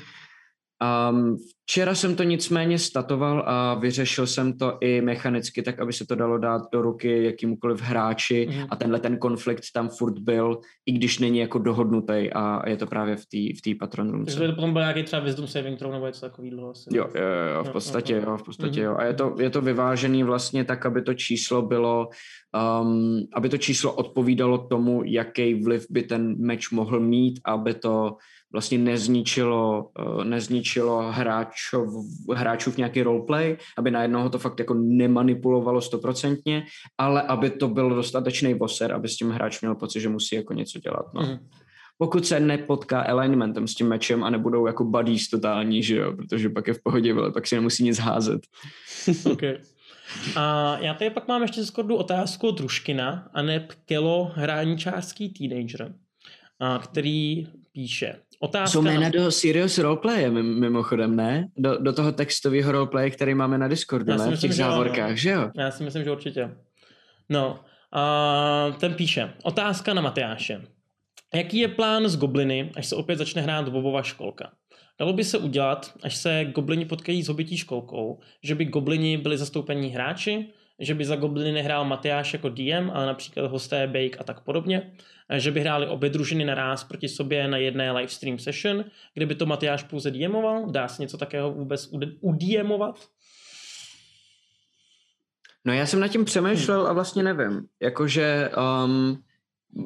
Speaker 3: Um, včera jsem to nicméně statoval a vyřešil jsem to i mechanicky, tak aby se to dalo dát do ruky jakýmkoliv hráči
Speaker 2: Mhm.
Speaker 3: a tenhle ten konflikt tam furt byl, i když není jako dohodnutý a je to právě v té v té patron roomce.
Speaker 2: Takže by to potom byl nějaký třeba wisdom saving throw nebo něco takového asi.
Speaker 3: Jo, jo, jo, jo, v podstatě
Speaker 2: jo,
Speaker 3: v podstatě
Speaker 2: Mhm.
Speaker 3: jo. A je to, je to vyvážený vlastně tak, aby to číslo bylo, um, aby to číslo odpovídalo tomu, jaký vliv by ten meč mohl mít, aby to vlastně nezničilo, uh, nezničilo hráčov, hráčův nějaký roleplay, aby najednou ho to fakt jako nemanipulovalo stoprocentně, ale aby to byl dostatečný voser, aby s tím hráč měl pocit, že musí jako něco dělat. No
Speaker 2: Mhm.
Speaker 3: pokud se nepotká alignmentem s tím mečem a nebudou jako buddies totální, že jo, protože pak je v pohodě, vole, pak si nemusí nic házet.
Speaker 2: OK. A já tady pak mám ještě z Kordu otázku od Ruškina a ne Kelo hráníčářský teenager. a, který píše. Otázka
Speaker 3: Jsou jména
Speaker 2: na...
Speaker 3: do Serious Roleplaye, mim- mimochodem, ne? Do, do toho textového roleplaye, který máme na Discordu, ne? V
Speaker 2: myslím,
Speaker 3: těch
Speaker 2: že no.
Speaker 3: závorkách, že jo?
Speaker 2: Já si myslím, že určitě. No, a ten píše. Otázka na Matyáše. Jaký je plán z Gobliny, až se opět začne hrát Bobova školka? Dalo by se udělat, až se goblini potkají s hobití školkou, že by goblini byli zastoupení hráči, že by za gobliny nehrál Matyáš jako DM, ale například hosté Bake a tak podobně, že by hráli obě družiny naraz proti sobě na jedné live stream session, kde by to Matyáš pouze DMoval, dá se něco takého vůbec udmovat?
Speaker 3: No já jsem nad tím přemýšlel a vlastně nevím. Jakože um,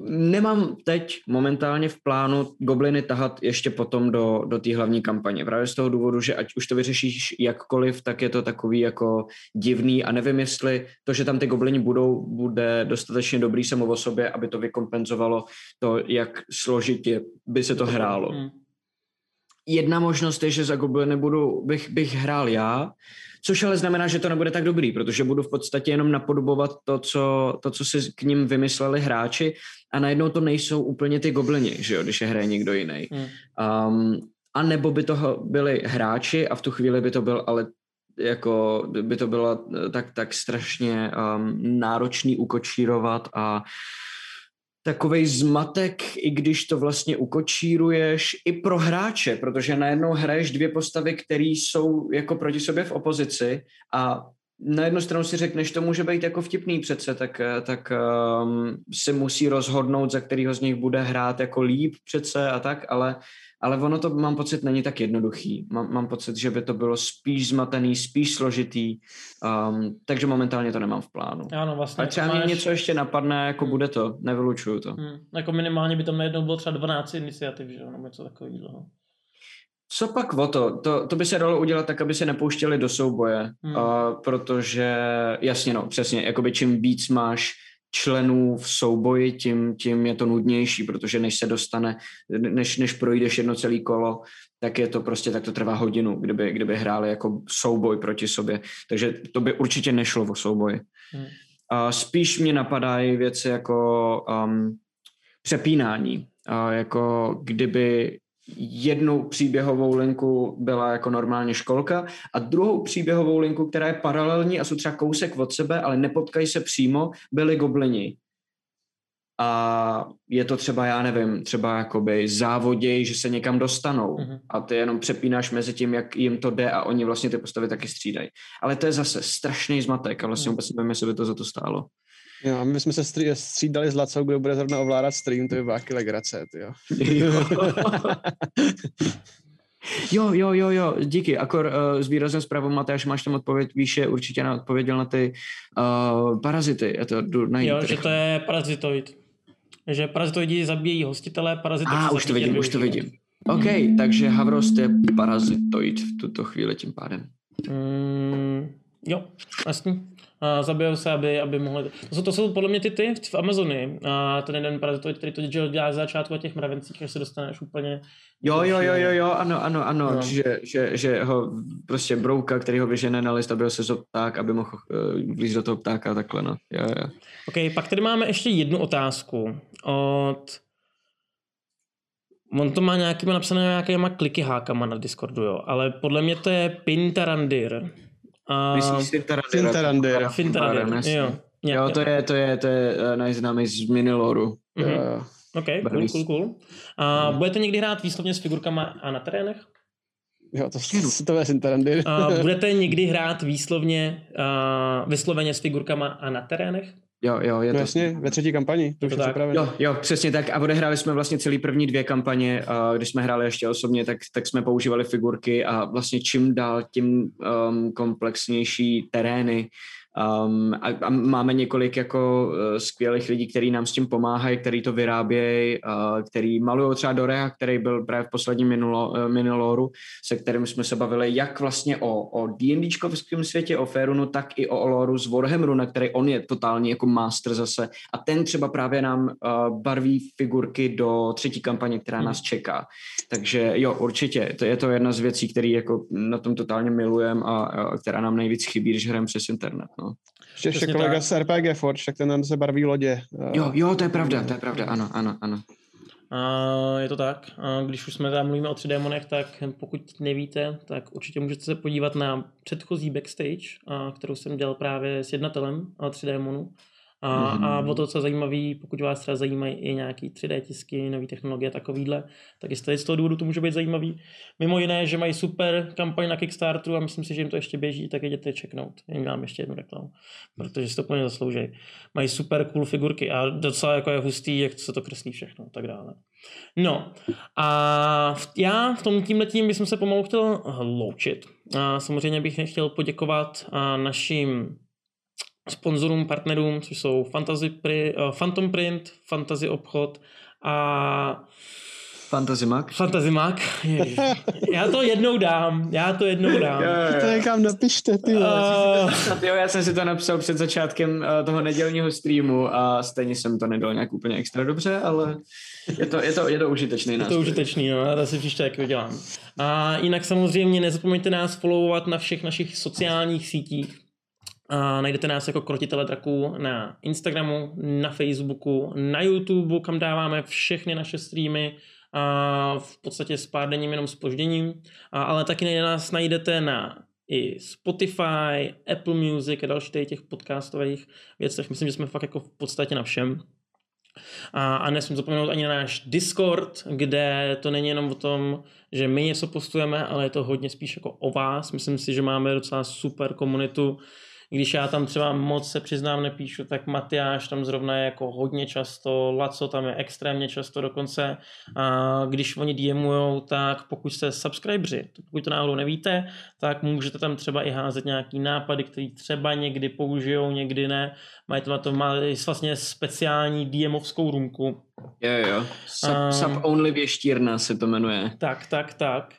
Speaker 3: nemám teď momentálně v plánu gobliny tahat ještě potom do, do té hlavní kampaně. Právě z toho důvodu, že ať už to vyřešíš jakkoliv, tak je to takový jako divný a nevím, jestli to, že tam ty goblini budou, bude dostatečně dobrý samo o sobě, aby to vykompenzovalo to, jak složitě by se to hrálo.
Speaker 2: Hmm.
Speaker 3: Jedna možnost je, že za gobliny budu, bych, bych hrál já, což ale znamená, že to nebude tak dobrý, protože budu v podstatě jenom napodobovat to, co, to, co si k ním vymysleli hráči a najednou to nejsou úplně ty goblini, že jo, když je hraje někdo jiný. Um, a nebo by toho byli hráči a v tu chvíli by to byl ale jako by to bylo tak, tak strašně um, náročný ukočírovat a takovej zmatek, i když to vlastně ukočíruješ i pro hráče, protože najednou hraješ dvě postavy, které jsou jako proti sobě v opozici a na jednu stranu si řekneš, to může být jako vtipný přece, tak, tak um, si musí rozhodnout, za kterýho z nich bude hrát jako líp přece a tak, ale, ale ono to, mám pocit, není tak jednoduchý. Mám, mám pocit, že by to bylo spíš zmatený, spíš složitý, um, takže momentálně to nemám v plánu.
Speaker 2: Ano, vlastně.
Speaker 3: Ale třeba
Speaker 2: máš-
Speaker 3: mě něco ještě napadne, jako bude to, nevylučuju to.
Speaker 2: Hmm. Jako minimálně by tam najednou bylo třeba 12 iniciativ, že jo, nebo něco takového.
Speaker 3: Co pak o to? to? To by se dalo udělat tak, aby se nepouštěli do souboje,
Speaker 2: Hmm.
Speaker 3: uh, protože, jasně no, přesně, jakoby čím víc máš členů v souboji, tím, tím je to nudnější, protože než se dostane, než, než projdeš jedno celé kolo, tak je to prostě, tak to trvá hodinu, kdyby, kdyby hráli jako souboj proti sobě. Takže to by určitě nešlo o souboj.
Speaker 2: Hmm.
Speaker 3: Uh, spíš mě napadají věci jako um, přepínání. Uh, jako kdyby jednu příběhovou linku byla jako normálně školka a druhou příběhovou linku, která je paralelní a jsou třeba kousek od sebe, ale nepotkají se přímo, byli goblini. A je to třeba, já nevím, třeba jakoby závoděj, že se někam dostanou
Speaker 2: Mhm.
Speaker 3: a ty jenom přepínáš mezi tím, jak jim to jde a oni vlastně ty postavy taky střídají. Ale to je zase strašný zmatek a vlastně
Speaker 2: Mhm.
Speaker 3: vůbec nevím, jestli by to za to stálo.
Speaker 5: Jo, a my jsme se stří, střídali s Lacou, kdo bude zrovna ovládat stream, to by byla legrace, jo.
Speaker 3: Jo, jo, jo, jo, díky. Akor uh, s výrazem zprávou Matyáš, máš tam odpověď výše, určitě na odpověděl na ty uh, parazity. Já to jdu najít.
Speaker 2: Jo, že to je parazitoid. Že parazitoidi zabíjejí hostitele, parazitoidi
Speaker 3: A,
Speaker 2: se
Speaker 3: už to vidím, už to vidím. OK, takže Havrost je parazitoid v tuto chvíli tím pádem.
Speaker 2: Mm, jo, jasný. A zabijou se, aby, aby mohli... To jsou, to jsou podle mě ty ty v Amazony. A ten jeden parazitoid, který to dělá z začátku na těch mravencích, až se dostaneš úplně...
Speaker 3: Jo, jo, jo, jo, jo, ano, ano, ano,
Speaker 2: No.
Speaker 3: že, že, že ho prostě brouka, který ho vyžene na list, aby ho se pták, aby mohl uh, do toho ptáka a takhle, no. Jo, jo.
Speaker 2: OK, pak tady máme ještě jednu otázku od... On to má nějakýma napsané nějakýma kliky hákama na Discordu, jo, ale podle mě to je Pintarandir.
Speaker 3: Myslíš Fintarandir?
Speaker 5: Fintarandir.
Speaker 2: Fintarandir, jo.
Speaker 3: Jo, to je, to je, to je uh, nejznámý z Miniloru.
Speaker 2: Mhm.
Speaker 5: Jo.
Speaker 2: OK, cool, cool, cool. A budete někdy hrát výslovně s figurkama a na terénech?
Speaker 5: Jo, to, to je Sintarandir.
Speaker 2: A budete někdy hrát výslovně, a vysloveně s figurkama a na terénech?
Speaker 3: Jo, jo, je
Speaker 5: No
Speaker 3: to.
Speaker 5: jasně, ve třetí kampani, to už
Speaker 2: to
Speaker 5: je
Speaker 2: tak.
Speaker 5: připravené.
Speaker 3: Jo, jo, přesně tak. A odehráli jsme vlastně celý první dvě kampaně, a když jsme hráli ještě osobně, tak, tak jsme používali figurky a vlastně čím dál tím um, komplexnější terény. Um, a, a máme několik jako uh, skvělých lidí, kteří nám s tím pomáhají, kteří to vyrábějí, uh, který malují třeba Dorea, který byl právě v posledním minulo, uh, Miniloru, se kterým jsme se bavili jak vlastně o, o D&Dčkovském světě, o Ferunu, tak i o Oloru z Warhammeru, na který on je totální jako master zase. A ten třeba právě nám uh, barví figurky do třetí kampaně, která
Speaker 2: Mhm.
Speaker 3: nás čeká. Takže jo, určitě. To je to jedna z věcí, které jako na tom totálně milujem a, a která nám nejvíc chybí, když hrajeme přes internet. No.
Speaker 5: Ještě, ještě
Speaker 2: Přesně
Speaker 5: kolega
Speaker 2: tak.
Speaker 5: z RPG Forge, tak ten nám se barví lodě.
Speaker 3: Jo, jo, to je pravda, to je pravda, ano, ano, ano.
Speaker 2: A je to tak. A když už jsme tam mluvíme o 3 démonech, tak pokud nevíte, tak určitě můžete se podívat na předchozí backstage, a, kterou jsem dělal právě s jednatelem 3 démonů. A, mm-hmm. a bylo to docela zajímavý, pokud vás třeba zajímají i nějaký 3D tisky, nové technologie takovýhle, tak i z toho důvodu to může být zajímavý. Mimo jiné, že mají super kampaň na Kickstarteru a myslím si, že jim to ještě běží, tak jděte checknout. Jim dám ještě jednu reklamu, protože si to plně zaslouží. Mají super cool figurky a docela jako je hustý, jak se to kreslí všechno a tak dále. No a já v tom tímhletím bych se pomalu chtěl loučit. A samozřejmě bych chtěl poděkovat našim sponzorům, partnerům, což jsou Fantasy Pri, uh, Phantom Print, Fantasy Obchod a
Speaker 3: Fantasy Mac?
Speaker 2: Fantasy Mac. já to jednou dám, já to jednou dám.
Speaker 5: To někam napište, ty uh,
Speaker 3: jo, já jsem si to napsal před začátkem uh, toho nedělního streamu a stejně jsem to nedal nějak úplně extra dobře, ale je to, je to, je to užitečný nástroj.
Speaker 2: Je to užitečný, no, já to si příště taky udělám. A jinak samozřejmě nezapomeňte nás followovat na všech našich sociálních sítích. A najdete nás jako Krotitele draků na Instagramu, na Facebooku, na YouTube, kam dáváme všechny naše streamy, a v podstatě s pár denním jenom spožděním, a, ale taky nás najdete na i Spotify, Apple Music a další těch podcastových věcech. Myslím, že jsme fakt jako v podstatě na všem. A, a nesmím zapomenout ani na náš Discord, kde to není jenom o tom, že my něco postujeme, ale je to hodně spíš jako o vás. Myslím si, že máme docela super komunitu, když já tam třeba moc se přiznám nepíšu, tak Matyáš tam zrovna je jako hodně často, Laco tam je extrémně často dokonce. A když oni DMujou, tak pokud jste subscriberi, pokud to náhodou nevíte, tak můžete tam třeba i házet nějaký nápady, které třeba někdy použijou, někdy ne. Mají na to má vlastně speciální DMovskou rumku.
Speaker 3: Jo, jo. Sub, um, sub only věštírna se to jmenuje.
Speaker 2: Tak, tak, tak.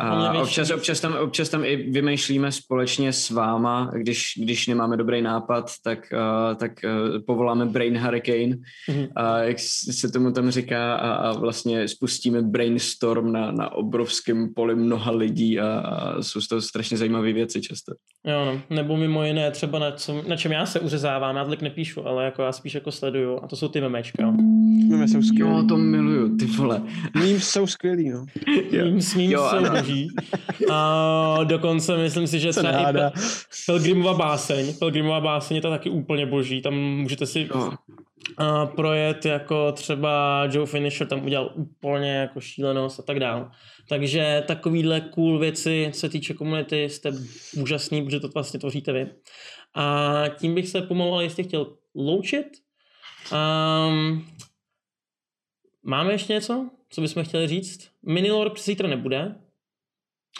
Speaker 3: A občas, občas, tam, občas tam i vymýšlíme společně s váma, když, když nemáme dobrý nápad, tak, uh, tak uh, povoláme Brain Hurricane, mm-hmm. a jak se tomu tam říká, a, a vlastně spustíme brainstorm na, na obrovském poli mnoha lidí a, a jsou z toho strašně zajímavé věci často.
Speaker 2: Jo, no. nebo mimo jiné třeba na, co, na čem já se uřezávám, já tolik nepíšu, ale jako já spíš jako sleduju a to jsou ty memečka.
Speaker 5: Meme jsou skvělý.
Speaker 3: Jo, to miluju, ty vole.
Speaker 5: Memes jsou skvělý, no.
Speaker 2: Memes, memes jo, jsou boží. A dokonce myslím si, že třeba i Pelgrimova báseň, Pelgrimova báseň je to taky úplně boží, tam můžete si no. a projet jako třeba Joe Finisher tam udělal úplně jako šílenost a tak dále. Takže takovýhle cool věci, co se týče komunity, jste úžasný, protože to vlastně tvoříte vy. A tím bych se pomalu ale jistě chtěl loučit. Um, máme ještě něco, co bychom chtěli říct? Minilor zítra nebude,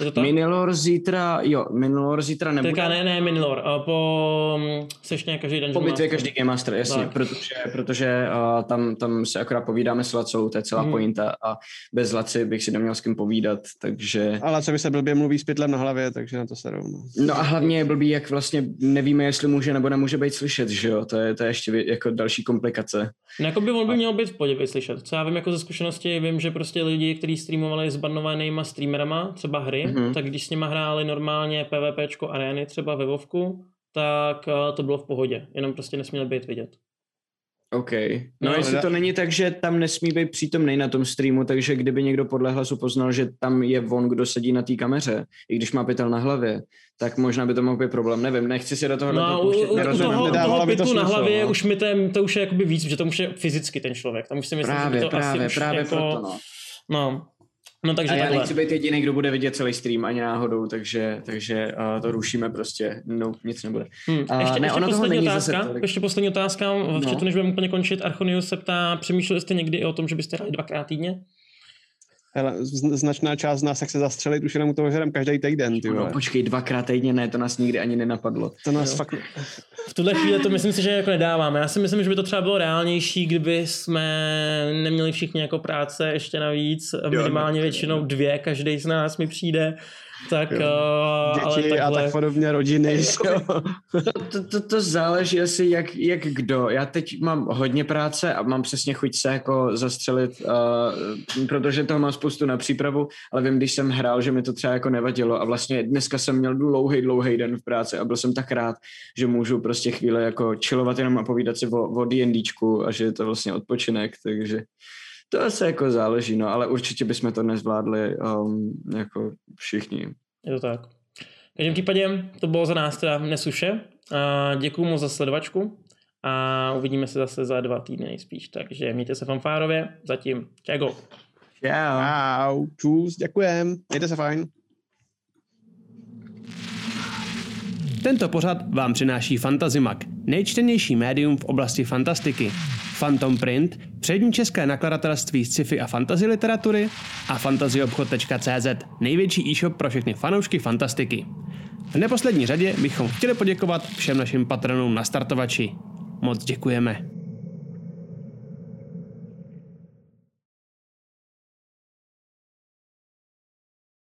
Speaker 3: je to tak? Minilor zítra, jo, Minilor zítra nebude.
Speaker 2: Teďka ne, ne, Minilor, po mm, sešně každý den.
Speaker 3: Po bitvě každý Game Master, jasně, tak. protože, protože uh, tam, tam se akorát povídáme s Lacou, to je celá mm. pointa a bez Laci bych si neměl s kým povídat, takže...
Speaker 5: A Laca by se blbě mluví s pytlem na hlavě, takže na to se rovno.
Speaker 3: No a hlavně je blbý, jak vlastně nevíme, jestli může nebo nemůže být slyšet, že jo, to je, to je ještě jako další komplikace.
Speaker 2: No, jako by on by měl být v podě slyšet. Co já vím jako ze zkušenosti, vím, že prostě lidi, kteří streamovali s banovanýma streamerama, třeba hry, mm-hmm. tak když s nima hráli normálně PvPčko arény třeba ve Vovku, tak eh, to bylo v pohodě, jenom prostě nesměl být vidět.
Speaker 3: OK. No, no jestli to není tak, že tam nesmí být přítomný na tom streamu, takže kdyby někdo podle hlasu poznal, že tam je on, kdo sedí na té kameře, i když má pytel na hlavě, tak možná by to mohl být problém. Nevím, nechci si do toho
Speaker 2: no, u, u, toho, toho pytlu na hlavě no. už mi ten, to už je jakoby víc, že to už je fyzicky ten člověk. Tam už si myslím,
Speaker 3: právě,
Speaker 2: že to
Speaker 3: právě,
Speaker 2: asi
Speaker 3: právě
Speaker 2: už jako,
Speaker 3: proto, no.
Speaker 2: no. No takže
Speaker 3: a já
Speaker 2: takhle.
Speaker 3: nechci být jediný, kdo bude vidět celý stream ani náhodou, takže, takže uh, to rušíme prostě, no, nic nebude.
Speaker 2: Hmm. Ještě, uh, ne, ještě poslední otázka, ještě poslední otázka, v no. chatu, než budeme úplně končit, Archonius se ptá, přemýšleli jste někdy i o tom, že byste hráli dvakrát týdně?
Speaker 5: Hele, značná část z nás jak se zastřelit už jenom u toho hrem každý týden. Ty
Speaker 3: no, počkej, dvakrát týdně ne, to nás nikdy ani nenapadlo.
Speaker 5: To nás jo. fakt...
Speaker 2: V tuhle chvíli to myslím si, že jako nedáváme. Já si myslím, že by to třeba bylo reálnější, kdyby jsme neměli všichni jako práce ještě navíc, minimálně no. většinou dvě, každý z nás mi přijde tak, jo.
Speaker 5: uh, Děti ale a tak podobně, rodiny.
Speaker 3: to, to, to, to záleží asi jak, jak kdo. Já teď mám hodně práce a mám přesně chuť se jako zastřelit, uh, protože toho mám spoustu na přípravu, ale vím, když jsem hrál, že mi to třeba jako nevadilo a vlastně dneska jsem měl dlouhý, dlouhý den v práci a byl jsem tak rád, že můžu prostě chvíle jako chillovat jenom a povídat si o, o D&Dčku a že je to vlastně odpočinek, takže To se jako záleží, no, ale určitě bychom to nezvládli um, jako všichni.
Speaker 2: Je to tak. V každém případě to bylo za nás teda dnes už vše. A Děkuju moc za sledovačku a uvidíme se zase za dva týdny nejspíš. Takže mějte se fanfárově. Zatím čau.
Speaker 3: Čau.
Speaker 6: Čau, čus, děkujem, mějte se fajn.
Speaker 5: Tento pořad vám přináší Fantazimak, nejčtenější médium v oblasti fantastiky. Phantom Print, přední české nakladatelství sci-fi a fantasy literatury a fantazyobchod.cz, největší e-shop pro všechny fanoušky fantastiky. V neposlední řadě bychom chtěli poděkovat všem našim patronům na startovači. Moc děkujeme.